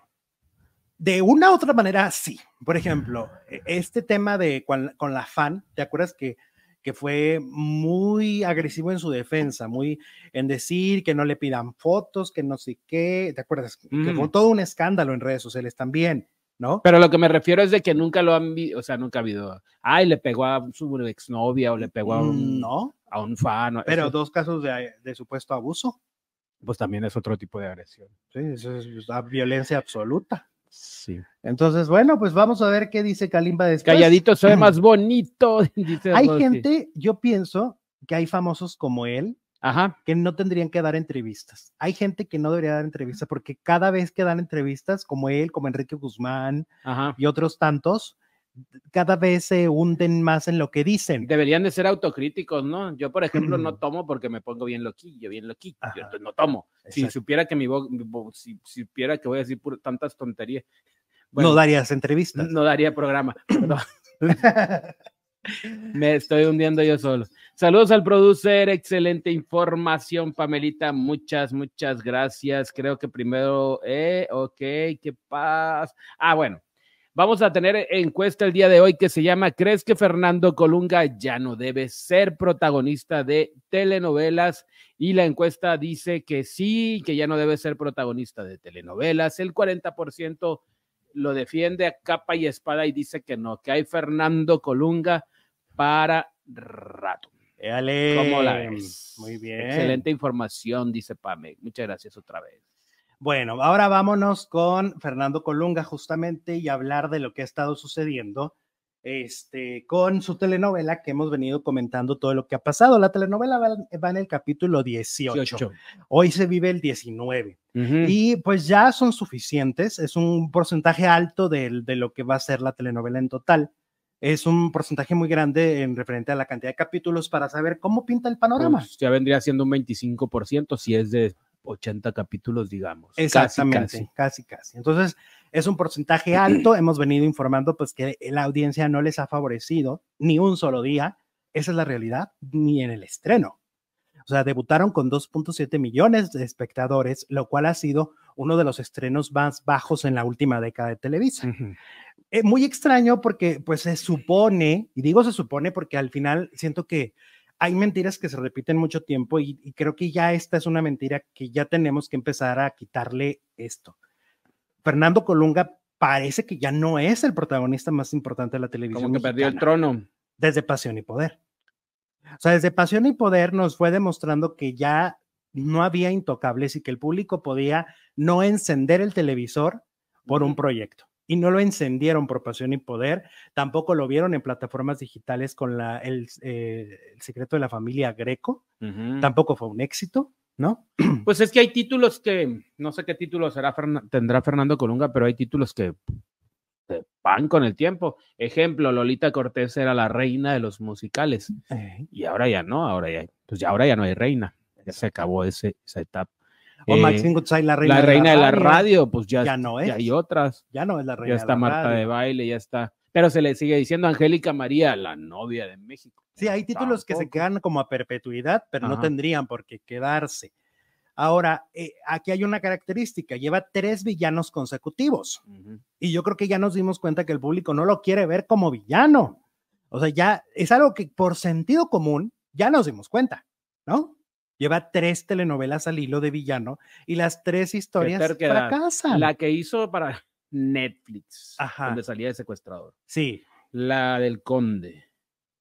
de una u otra manera, sí. Por ejemplo, e- este tema de con, con la fan, ¿te acuerdas que, que fue muy agresivo en su defensa, muy en decir que no le pidan fotos, que no sé qué, ¿te acuerdas? Que Mm. fue todo un escándalo en redes sociales también, ¿no? Pero lo que me refiero es de que nunca lo han visto, o sea, nunca ha habido, ay, le pegó a su exnovia o le pegó a un, Mm, No, a un fan. o- pero eso, dos casos de, de supuesto abuso. pues también es otro tipo de agresión. Sí, eso es la violencia absoluta. Sí. Entonces, bueno, pues vamos a ver qué dice Kalimba después. Calladito se ve <clears throat> más bonito, <laughs> dice Hay gente, yo pienso que hay famosos como él Ajá. que no tendrían que dar entrevistas. Hay gente que no debería dar entrevistas porque cada vez que dan entrevistas, como él, como Enrique Guzmán Ajá. y otros tantos, cada vez se hunden más en lo que dicen. Deberían de ser autocríticos, ¿no? Yo, por ejemplo, no Mm. tomo porque me pongo bien loquillo, bien loquillo. Ajá. Entonces no tomo. Si Exacto. supiera que mi si, si supiera que voy a decir tantas tonterías, no bueno, darías entrevistas. no daría programa. <laughs> Me estoy hundiendo yo solo. Saludos al producer, excelente información, Pamelita. Muchas, muchas gracias. Creo que primero, eh, ok, qué paz. Ah, bueno, vamos a tener encuesta el día de hoy que se llama ¿Crees que Fernando Colunga ya no debe ser protagonista de telenovelas? Y la encuesta dice que sí, que ya no debe ser protagonista de telenovelas. El 40% lo defiende a capa y espada y dice que no, que hay Fernando Colunga para rato. Éale. ¿Cómo la ves? Muy bien. Excelente información, dice Pame. Muchas gracias otra vez. Bueno, ahora vámonos con Fernando Colunga justamente y hablar de lo que ha estado sucediendo este, con su telenovela que hemos venido comentando todo lo que ha pasado. La telenovela va, va en el capítulo 18. Hoy se vive el 19. Ujú. Y pues ya son suficientes. Es un porcentaje alto del- de, lo que va a ser la telenovela en total. Es un porcentaje muy grande en referente a la cantidad de capítulos para saber cómo pinta el panorama. Pues ya vendría siendo un 25% si es de 80 capítulos, digamos. Casi, Exactamente, casi, casi, Entonces, es un porcentaje alto. <clears throat> Hemos venido informando pues que la audiencia no les ha favorecido ni un solo día. Esa es la realidad, ni en el estreno. O sea, debutaron con 2.7 millones de espectadores, lo cual ha sido uno de los estrenos más bajos en la última década de Televisa. Eh, muy extraño porque pues se supone, y digo se supone porque al final siento que hay mentiras que se repiten mucho tiempo y, y creo que ya esta es una mentira que ya tenemos que empezar a quitarle esto. Fernando Colunga parece que ya no es el protagonista más importante de la televisión. Como que perdió el trono. desde Pasión y Poder. O sea, desde Pasión y Poder nos fue demostrando que ya no había intocables y que el público podía no encender el televisor por un proyecto. Y no lo encendieron por Pasión y Poder, tampoco lo vieron en plataformas digitales con la, el, eh, el secreto de la familia Greco, tampoco fue un éxito, ¿no? <clears throat> Pues es que hay títulos que, no sé qué título será tendrá Fernando Colunga, pero hay títulos que se van con el tiempo. Ejemplo, Lolita Cortés era la reina de los musicales y ahora ya no, ahora ya, pues ya ahora ya no hay reina, ya se acabó ese, esa etapa. O Eh, Maxine Goodside, la reina, la reina de la radio, pues ya, ya no es. ya hay otras, Ya no es la reina ya de está la Marta de baile, ya está, pero se le sigue diciendo Angélica María, la novia de México. Sí, hay títulos que se quedan como a perpetuidad, pero no tendrían por qué quedarse. Ahora, eh, aquí hay una característica, lleva tres villanos consecutivos y yo creo que ya nos dimos cuenta que el público no lo quiere ver como villano. O sea, ya es algo que por sentido común ya nos dimos cuenta, ¿no? Lleva tres telenovelas al hilo de villano y las tres historias fracasan. La que hizo para Netflix, Ajá. donde salía de secuestrador. Sí. La del Conde.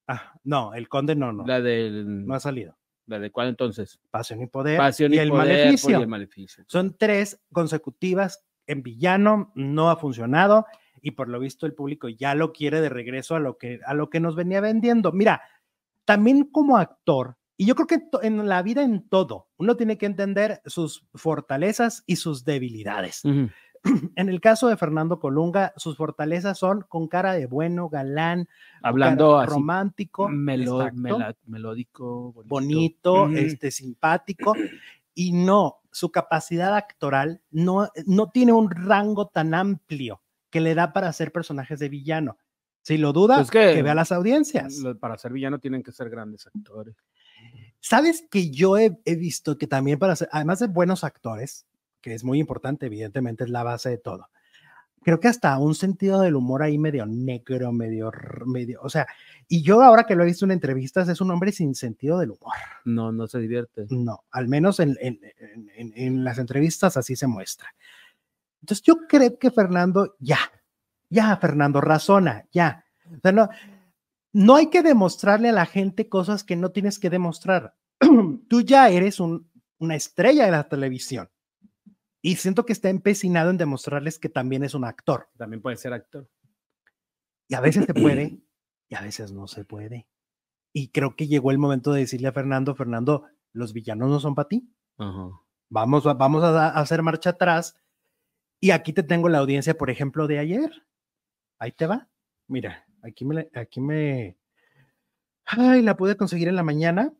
Ah, no, el conde no, no, La del. no ha salido. ¿La de cuál entonces? Pasión y poder Pasión y, y el Poder, pues, maleficio. y el maleficio. Son tres consecutivas en villano, no ha funcionado y por lo visto el público ya lo quiere de regreso a lo que, a lo que nos venía vendiendo. Mira, también como actor, y yo creo que en la vida en todo, uno tiene que entender sus fortalezas y sus debilidades. Ujú. <clears throat> En el caso de Fernando Colunga, sus fortalezas son con cara de bueno, galán, Hablando así. romántico, melo- exacto, mela- melódico, bonito. bonito, este, simpático, y no, su capacidad actoral no, no tiene un rango tan amplio que le da para hacer personajes de villano. Si lo duda, Pues que- que vea las audiencias. Para ser villano tienen que ser grandes actores. Sabes que yo he, he visto que también para ser, además de buenos actores, que es muy importante, evidentemente es la base de todo, creo que hasta un sentido del humor ahí medio negro, medio, medio, o sea, y yo ahora que lo he visto en entrevistas, es un hombre sin sentido del humor. No, no se divierte. No, al menos en, en, en, en las entrevistas así se muestra. Entonces yo creo que Fernando, ya, ya, Fernando, razona, ya. O sea, no, no hay que demostrarle a la gente cosas que no tienes que demostrar. <clears throat> Tú ya eres un, una estrella de la televisión. Y siento que está empecinado en demostrarles que también es un actor. También puede ser actor. Y a veces se puede <clears throat> y a veces no se puede. Y creo que llegó el momento de decirle a Fernando, Fernando, los villanos no son para ti. Vamos, vamos a, a hacer marcha atrás. Y aquí te tengo la audiencia, por ejemplo, de ayer. Ahí te va. Mira, aquí me, aquí me, ay, la pude conseguir en la mañana.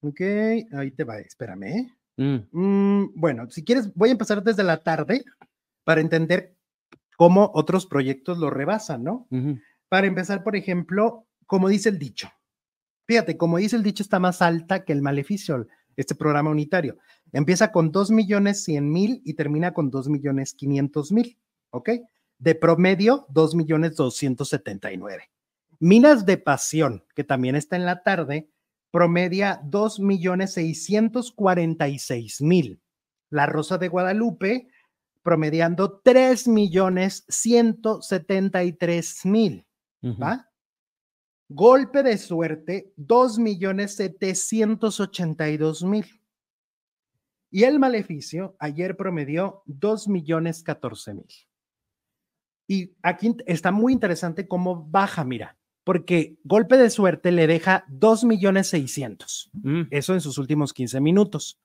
Ok, ahí te va, espérame. ¿eh? Mm. Mm, bueno, si quieres, voy a empezar desde la tarde para entender cómo otros proyectos lo rebasan, ¿no? Para empezar, por ejemplo, como dice el dicho. Fíjate, como dice el dicho, está más alta que el maleficio, este programa unitario. Empieza con 2 millones 100 mil y termina con 2 millones 500 mil, ¿ok? De promedio, 2 millones 279. Minas de Pasión, que también está en la tarde, promedia 2 millones 646 mil. La Rosa de Guadalupe, promediando 3 millones 173 mil. Ujú. ¿va? Golpe de suerte, 2 millones 782 mil. Y el maleficio ayer promedió 2 millones 14 mil. Y aquí está muy interesante cómo baja, mira, porque golpe de suerte le deja 2 millones 600. Mm. Eso en sus últimos 15 minutos.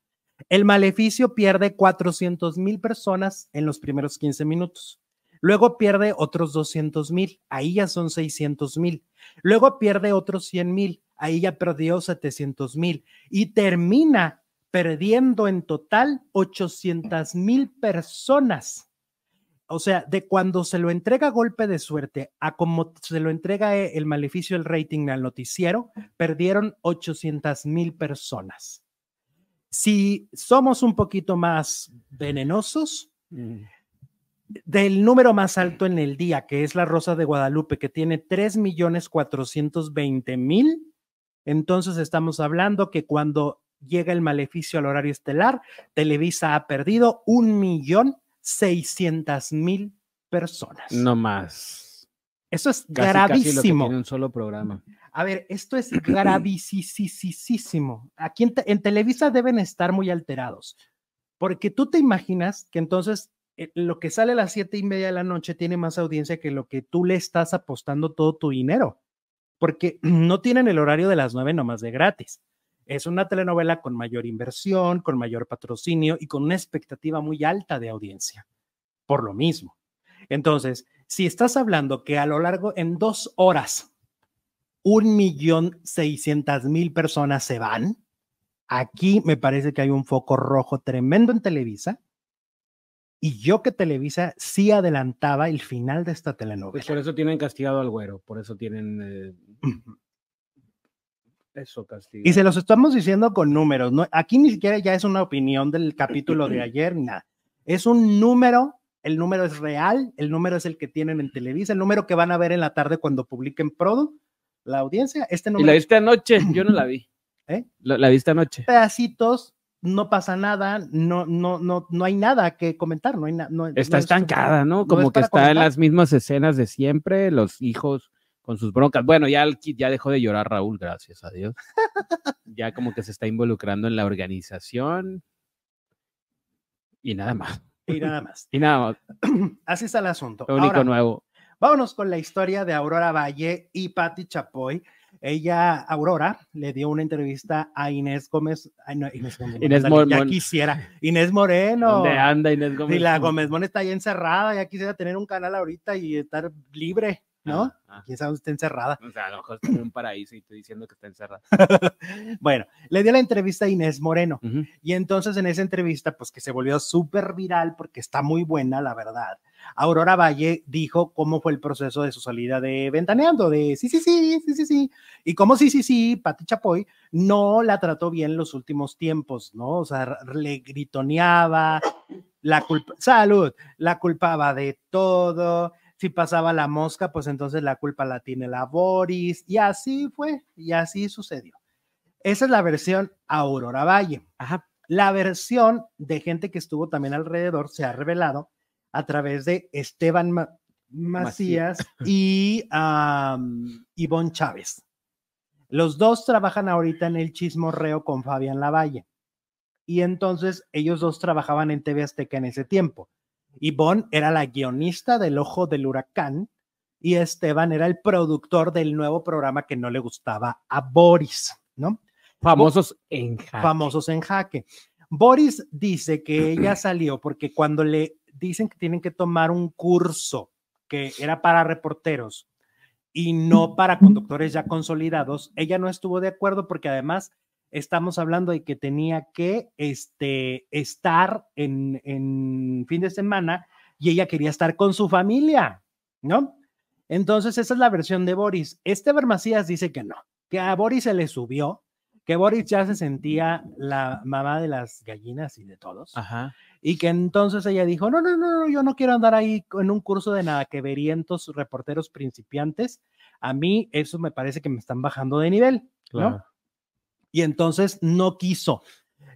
El maleficio pierde 400 mil personas en los primeros 15 minutos. Luego pierde otros 200 mil, ahí ya son 600 mil. Luego pierde otros 100 mil, ahí ya perdió 700 mil. Y termina perdiendo en total 800 mil personas. O sea, de cuando se lo entrega golpe de suerte a como se lo entrega eh, el maleficio, el rating al noticiero, perdieron 800 mil personas. Si somos un poquito más venenosos, Mm. del número más alto en el día, que es la Rosa de Guadalupe, que tiene 3 millones 420 mil, entonces estamos hablando que cuando llega el maleficio al horario estelar, Televisa ha perdido un millón 600 mil personas. No más. Eso es Casi, casi lo que gravísimo. tiene un solo programa. A ver, esto es <clears throat> gravísimo. Aquí en, te- en Televisa deben estar muy alterados, porque tú te imaginas que entonces eh, lo que sale a las siete y media de la noche tiene más audiencia que lo que tú le estás apostando todo tu dinero, porque <clears throat> no tienen el horario de las nueve nomás de gratis. Es una telenovela con mayor inversión, con mayor patrocinio y con una expectativa muy alta de audiencia, por lo mismo. Entonces, si estás hablando que a lo largo, en dos horas, un millón seiscientas mil personas se van. Aquí me parece que hay un foco rojo tremendo en Televisa. Y yo que Televisa sí adelantaba el final de esta Pues telenovela. por eso tienen castigado al güero, por eso tienen eh, eso castigado. Y se los estamos diciendo con números. ¿no? Aquí ni siquiera ya es una opinión del capítulo de <clears throat> ayer, ni nada. Es un número, el número es real, el número es el que tienen en Televisa, el número que van a ver en la tarde cuando publiquen Prodo, la audiencia. Este ¿Y número la viste anoche? Yo no la vi. <clears throat> ¿Eh? La, la viste anoche. pedacitos, no pasa nada, no, no, no, no hay nada que comentar, no hay. No, Está no estancada, ¿no? no Como es que está en las mismas escenas de siempre, los hijos con sus broncas. Bueno, ya, ya dejó de llorar Raúl, gracias a Dios. <laughs> ya como que se está involucrando en la organización y nada más. Y nada más. <laughs> Y nada más, <clears throat> Así está el asunto. lo único Ahora, nuevo. vámonos con la historia de Aurora Valle y Patti Chapoy. Ella, Aurora, le dio una entrevista a Inés Gómez. ay, no, Inés Gómez. Inés ándale, Mon- Ya quisiera. Inés Moreno. ¿Dónde anda Inés Gómez? Y la Gómez Mon está ahí encerrada, ya quisiera tener un canal ahorita y estar libre, ¿no? Ah, ah. Quién sabe está encerrada. O sea, a lo mejor está en un paraíso y estoy diciendo que está encerrada. <laughs> bueno, le dio la entrevista a Inés Moreno. Y entonces en esa entrevista, pues que se volvió súper viral porque está muy buena, la verdad. Aurora Valle dijo cómo fue el proceso de su salida de Ventaneando, de sí, sí, sí, sí, sí, sí. Y cómo sí, sí, sí, Pati Chapoy no la trató bien los últimos tiempos, ¿no? O sea, le gritoneaba, la culpa, salud, la culpaba de todo. Si pasaba la mosca, pues entonces la culpa la tiene la Boris. Y así fue, y así sucedió. Esa es la versión Aurora Valle. Ajá. La versión de gente que estuvo también alrededor se ha revelado a través de Esteban Ma- Macías <laughs> y um, Ivonne Chávez. Los dos trabajan ahorita en el chismorreo con Fabián Lavalle. Y entonces ellos dos trabajaban en TV Azteca en ese tiempo. Ivonne era la guionista del Ojo del Huracán y Esteban era el productor del nuevo programa que no le gustaba a Boris, ¿no? Famosos en jaque. famosos en jaque. Boris dice que ella <clears throat> salió porque cuando le dicen que tienen que tomar un curso que era para reporteros y no para conductores ya consolidados, ella no estuvo de acuerdo porque además estamos hablando de que tenía que este, estar en, en fin de semana y ella quería estar con su familia, ¿no? Entonces, esa es la versión de Boris. Esteban Macías dice que no, que a Boris se le subió, que Boris ya se sentía la mamá de las gallinas y de todos, Ajá. y que entonces ella dijo, no, no, no, no, yo no quiero andar ahí en un curso de nada que verientos reporteros principiantes, a mí eso me parece que me están bajando de nivel, ¿no? Claro. Y entonces no quiso.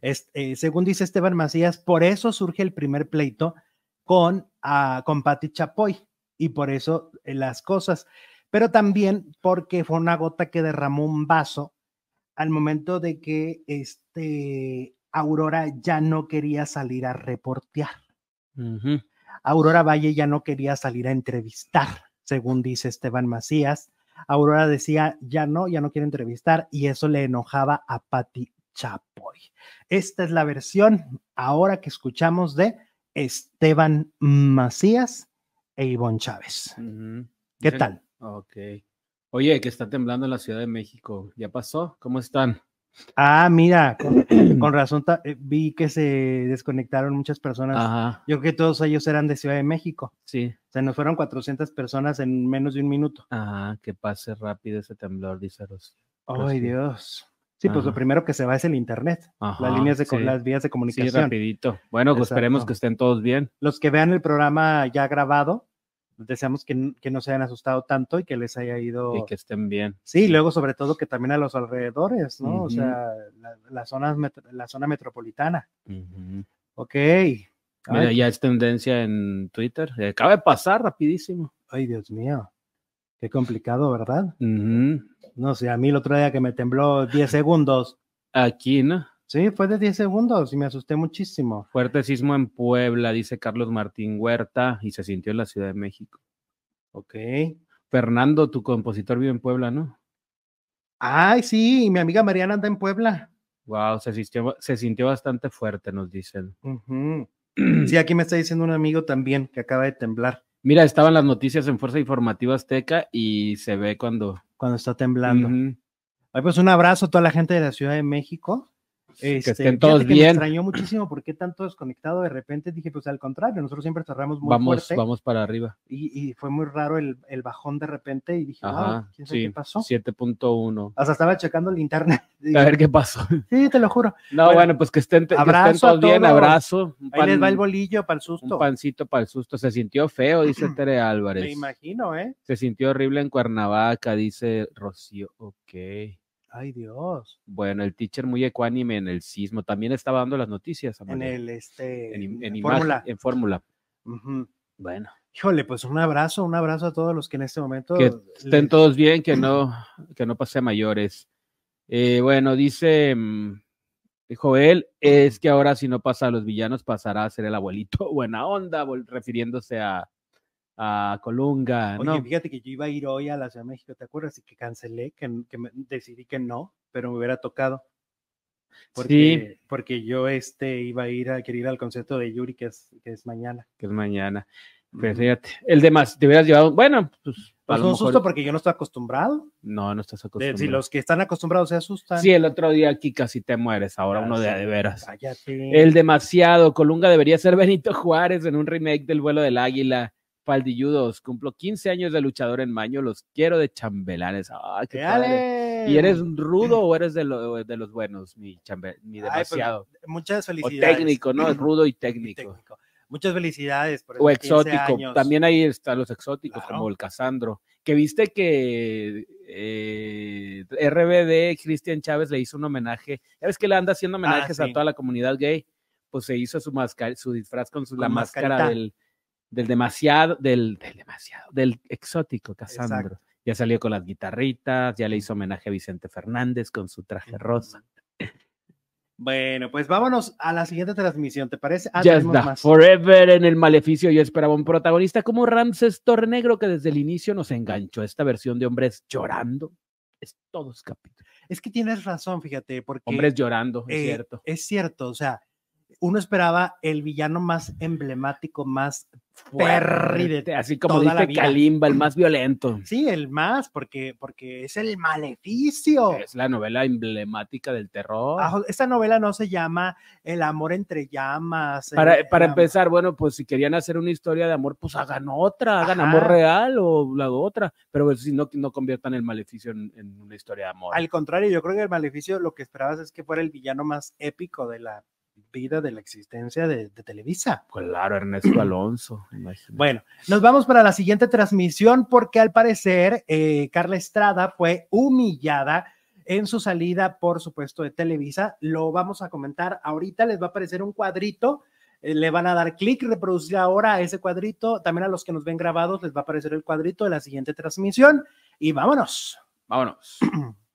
Eh, según dice Esteban Macías, por eso surge el primer pleito con, ah, con Patti Chapoy y por eso eh, las cosas, pero también porque fue una gota que derramó un vaso al momento de que este, Aurora ya no quería salir a reportear. Aurora Valle ya no quería salir a entrevistar, según dice Esteban Macías. Aurora decía, ya no, ya no quiere entrevistar y eso le enojaba a Patti Chapoy. Esta es la versión ahora que escuchamos de Esteban Macías e Ivonne Chávez. ¿Qué tal? Ok. Oye, que está temblando en la Ciudad de México. ¿Ya pasó? ¿Cómo están? Ah, mira, con, <clears throat> con razón eh, vi que se desconectaron muchas personas. Ajá. Yo creo que todos ellos eran de Ciudad de México. Sí. Se nos fueron 400 personas en menos de un minuto. Ajá. Que pase rápido ese temblor, dice Rocío. Ay. Dios. Sí, pues lo primero que se va es el internet, las líneas de sí. las vías de Sí, comunicación. rapidito. Bueno, pues esperemos que estén todos bien. Los que vean el programa ya grabado, deseamos que, que no se hayan asustado tanto y que les haya ido. Y que estén bien. Sí, luego sobre todo que también a los alrededores, ¿no? O sea, la, la zona, la zona metropolitana. Ujú. Ok. Mira, ya es tendencia en Twitter. Acaba de pasar rapidísimo. ay, Dios mío. Qué complicado, ¿verdad? No sé, a mí el otro día que me tembló 10 segundos. Aquí, ¿no? Sí, fue de 10 segundos y me asusté muchísimo. Fuerte sismo en Puebla, dice Carlos Martín Huerta, y se sintió en la Ciudad de México. Ok. Fernando, tu compositor, vive en Puebla, ¿no? Ay, sí, y mi amiga Mariana anda en Puebla. Wow, se sintió, se sintió bastante fuerte, nos dicen. <clears throat> Sí, aquí me está diciendo un amigo también que acaba de temblar Mira, estaban las noticias en Fuerza Informativa Azteca y se ve cuando. cuando está temblando. Ujú. Ay, pues un abrazo a toda la gente de la Ciudad de México. Este, estén fíjate todos que Me bien. extrañó muchísimo porque tanto desconectado de repente dije, pues al contrario, nosotros siempre cerramos muy Vamos, fuerte vamos para arriba. y, y fue muy raro el, el bajón de repente y dije, wow, Ajá, quién sabe sí, qué pasó. 7.1. Hasta estaba checando el internet. <laughs> y A dije, ver qué pasó. <laughs> sí, te lo juro. No, Bueno, bueno, pues que estén, que estén todos bien, abrazo. Un, Ahí les va el pan- bolillo para el susto. un pancito para el susto. Se sintió feo, dice <clears throat> Tere Me Álvarez. imagino, ¿eh? Se sintió horrible en Cuernavaca, dice Rocío. Ok. Ay, Dios. Bueno, el teacher muy ecuánime en el sismo. También estaba dando las noticias. En el, este, en, fórmula. En fórmula. Bueno, Híjole, pues un abrazo, un abrazo a todos los que en este momento. que estén les- todos bien, que no, que no pase a mayores. Eh, bueno, dice mm, Joel, es que ahora si no pasa a los villanos, pasará a ser el abuelito <laughs> buena onda, refiriéndose a, a Colunga, Oye, ¿no? fíjate que yo iba a ir hoy a la Ciudad de México, ¿te acuerdas? Y que cancelé, que, que me- decidí que no, pero me hubiera tocado. Porque, porque yo este, iba a ir a querer ir al concierto de Yuri, que es, que es mañana. que es mañana. Pero fíjate, el demás, te hubieras llevado, bueno, pues, Pues un mejor- susto porque yo no estoy acostumbrado. no, no estás De- acostumbrado. si los que están acostumbrados se asustan. Sí, el otro día aquí casi te mueres, ahora Ah, uno de, sí, de veras. Cállate. El demasiado, Colunga debería ser Benito Juárez en un remake del vuelo del águila. Faldilludos, cumplo 15 años de luchador en Maño, los quiero de chambelanes. ¿Y eres rudo o eres de, lo- de los buenos, mi, chambe- mi Ay, pues, demasiado? Muchas o felicidades. técnico, ¿no? <clears throat> Rudo y Y técnico. Muchas felicidades por O esos 15 exótico. años. También ahí están los exóticos, Claro. como el Casandro. Que viste que eh, RBD, Cristian Chávez, le hizo un homenaje. Ya ves que le anda haciendo homenajes Ah, sí. a toda la comunidad gay. Pues se hizo su, su disfraz con, su, la máscara del, del demasiado, del, del demasiado, del exótico Casandro. Exacto. Ya salió con las guitarritas, ya le hizo homenaje a Vicente Fernández con su traje rosa. Bueno, pues vámonos a la siguiente transmisión, ¿te parece? Ah, está, más. Forever en el maleficio. Yo esperaba un protagonista como Ramses Tornegro, que desde el inicio nos enganchó. Esta versión de hombres llorando es todos capítulos. Es que tienes razón, fíjate, porque Hombres llorando, es eh, cierto. es cierto, o sea, uno esperaba el villano más emblemático, más Fuerte, Así como dice. Kalimba, el más violento. Sí, el más, porque, porque es el maleficio. Es la novela emblemática del terror. Ah, esta novela no se llama El amor entre llamas. Para, el- para el am- empezar, bueno, pues si querían hacer una historia de amor, pues hagan otra, hagan Ajá. amor real o la otra, pero pues, si no, no conviertan el maleficio en, en una historia de amor. Al contrario, yo creo que el maleficio lo que esperabas es que fuera el villano más épico de la vida, de la existencia de, de Televisa. Claro, Ernesto <clears throat> Alonso. imagínate. Bueno, nos vamos para la siguiente transmisión porque al parecer eh, Carla Estrada fue humillada en su salida, por supuesto, de Televisa. Lo vamos a comentar ahorita, les va a aparecer un cuadrito. eh, Le van a dar clic, reproducir ahora a ese cuadrito. También a los que nos ven grabados les va a aparecer el cuadrito de la siguiente transmisión. Y vámonos. Vámonos. <clears throat>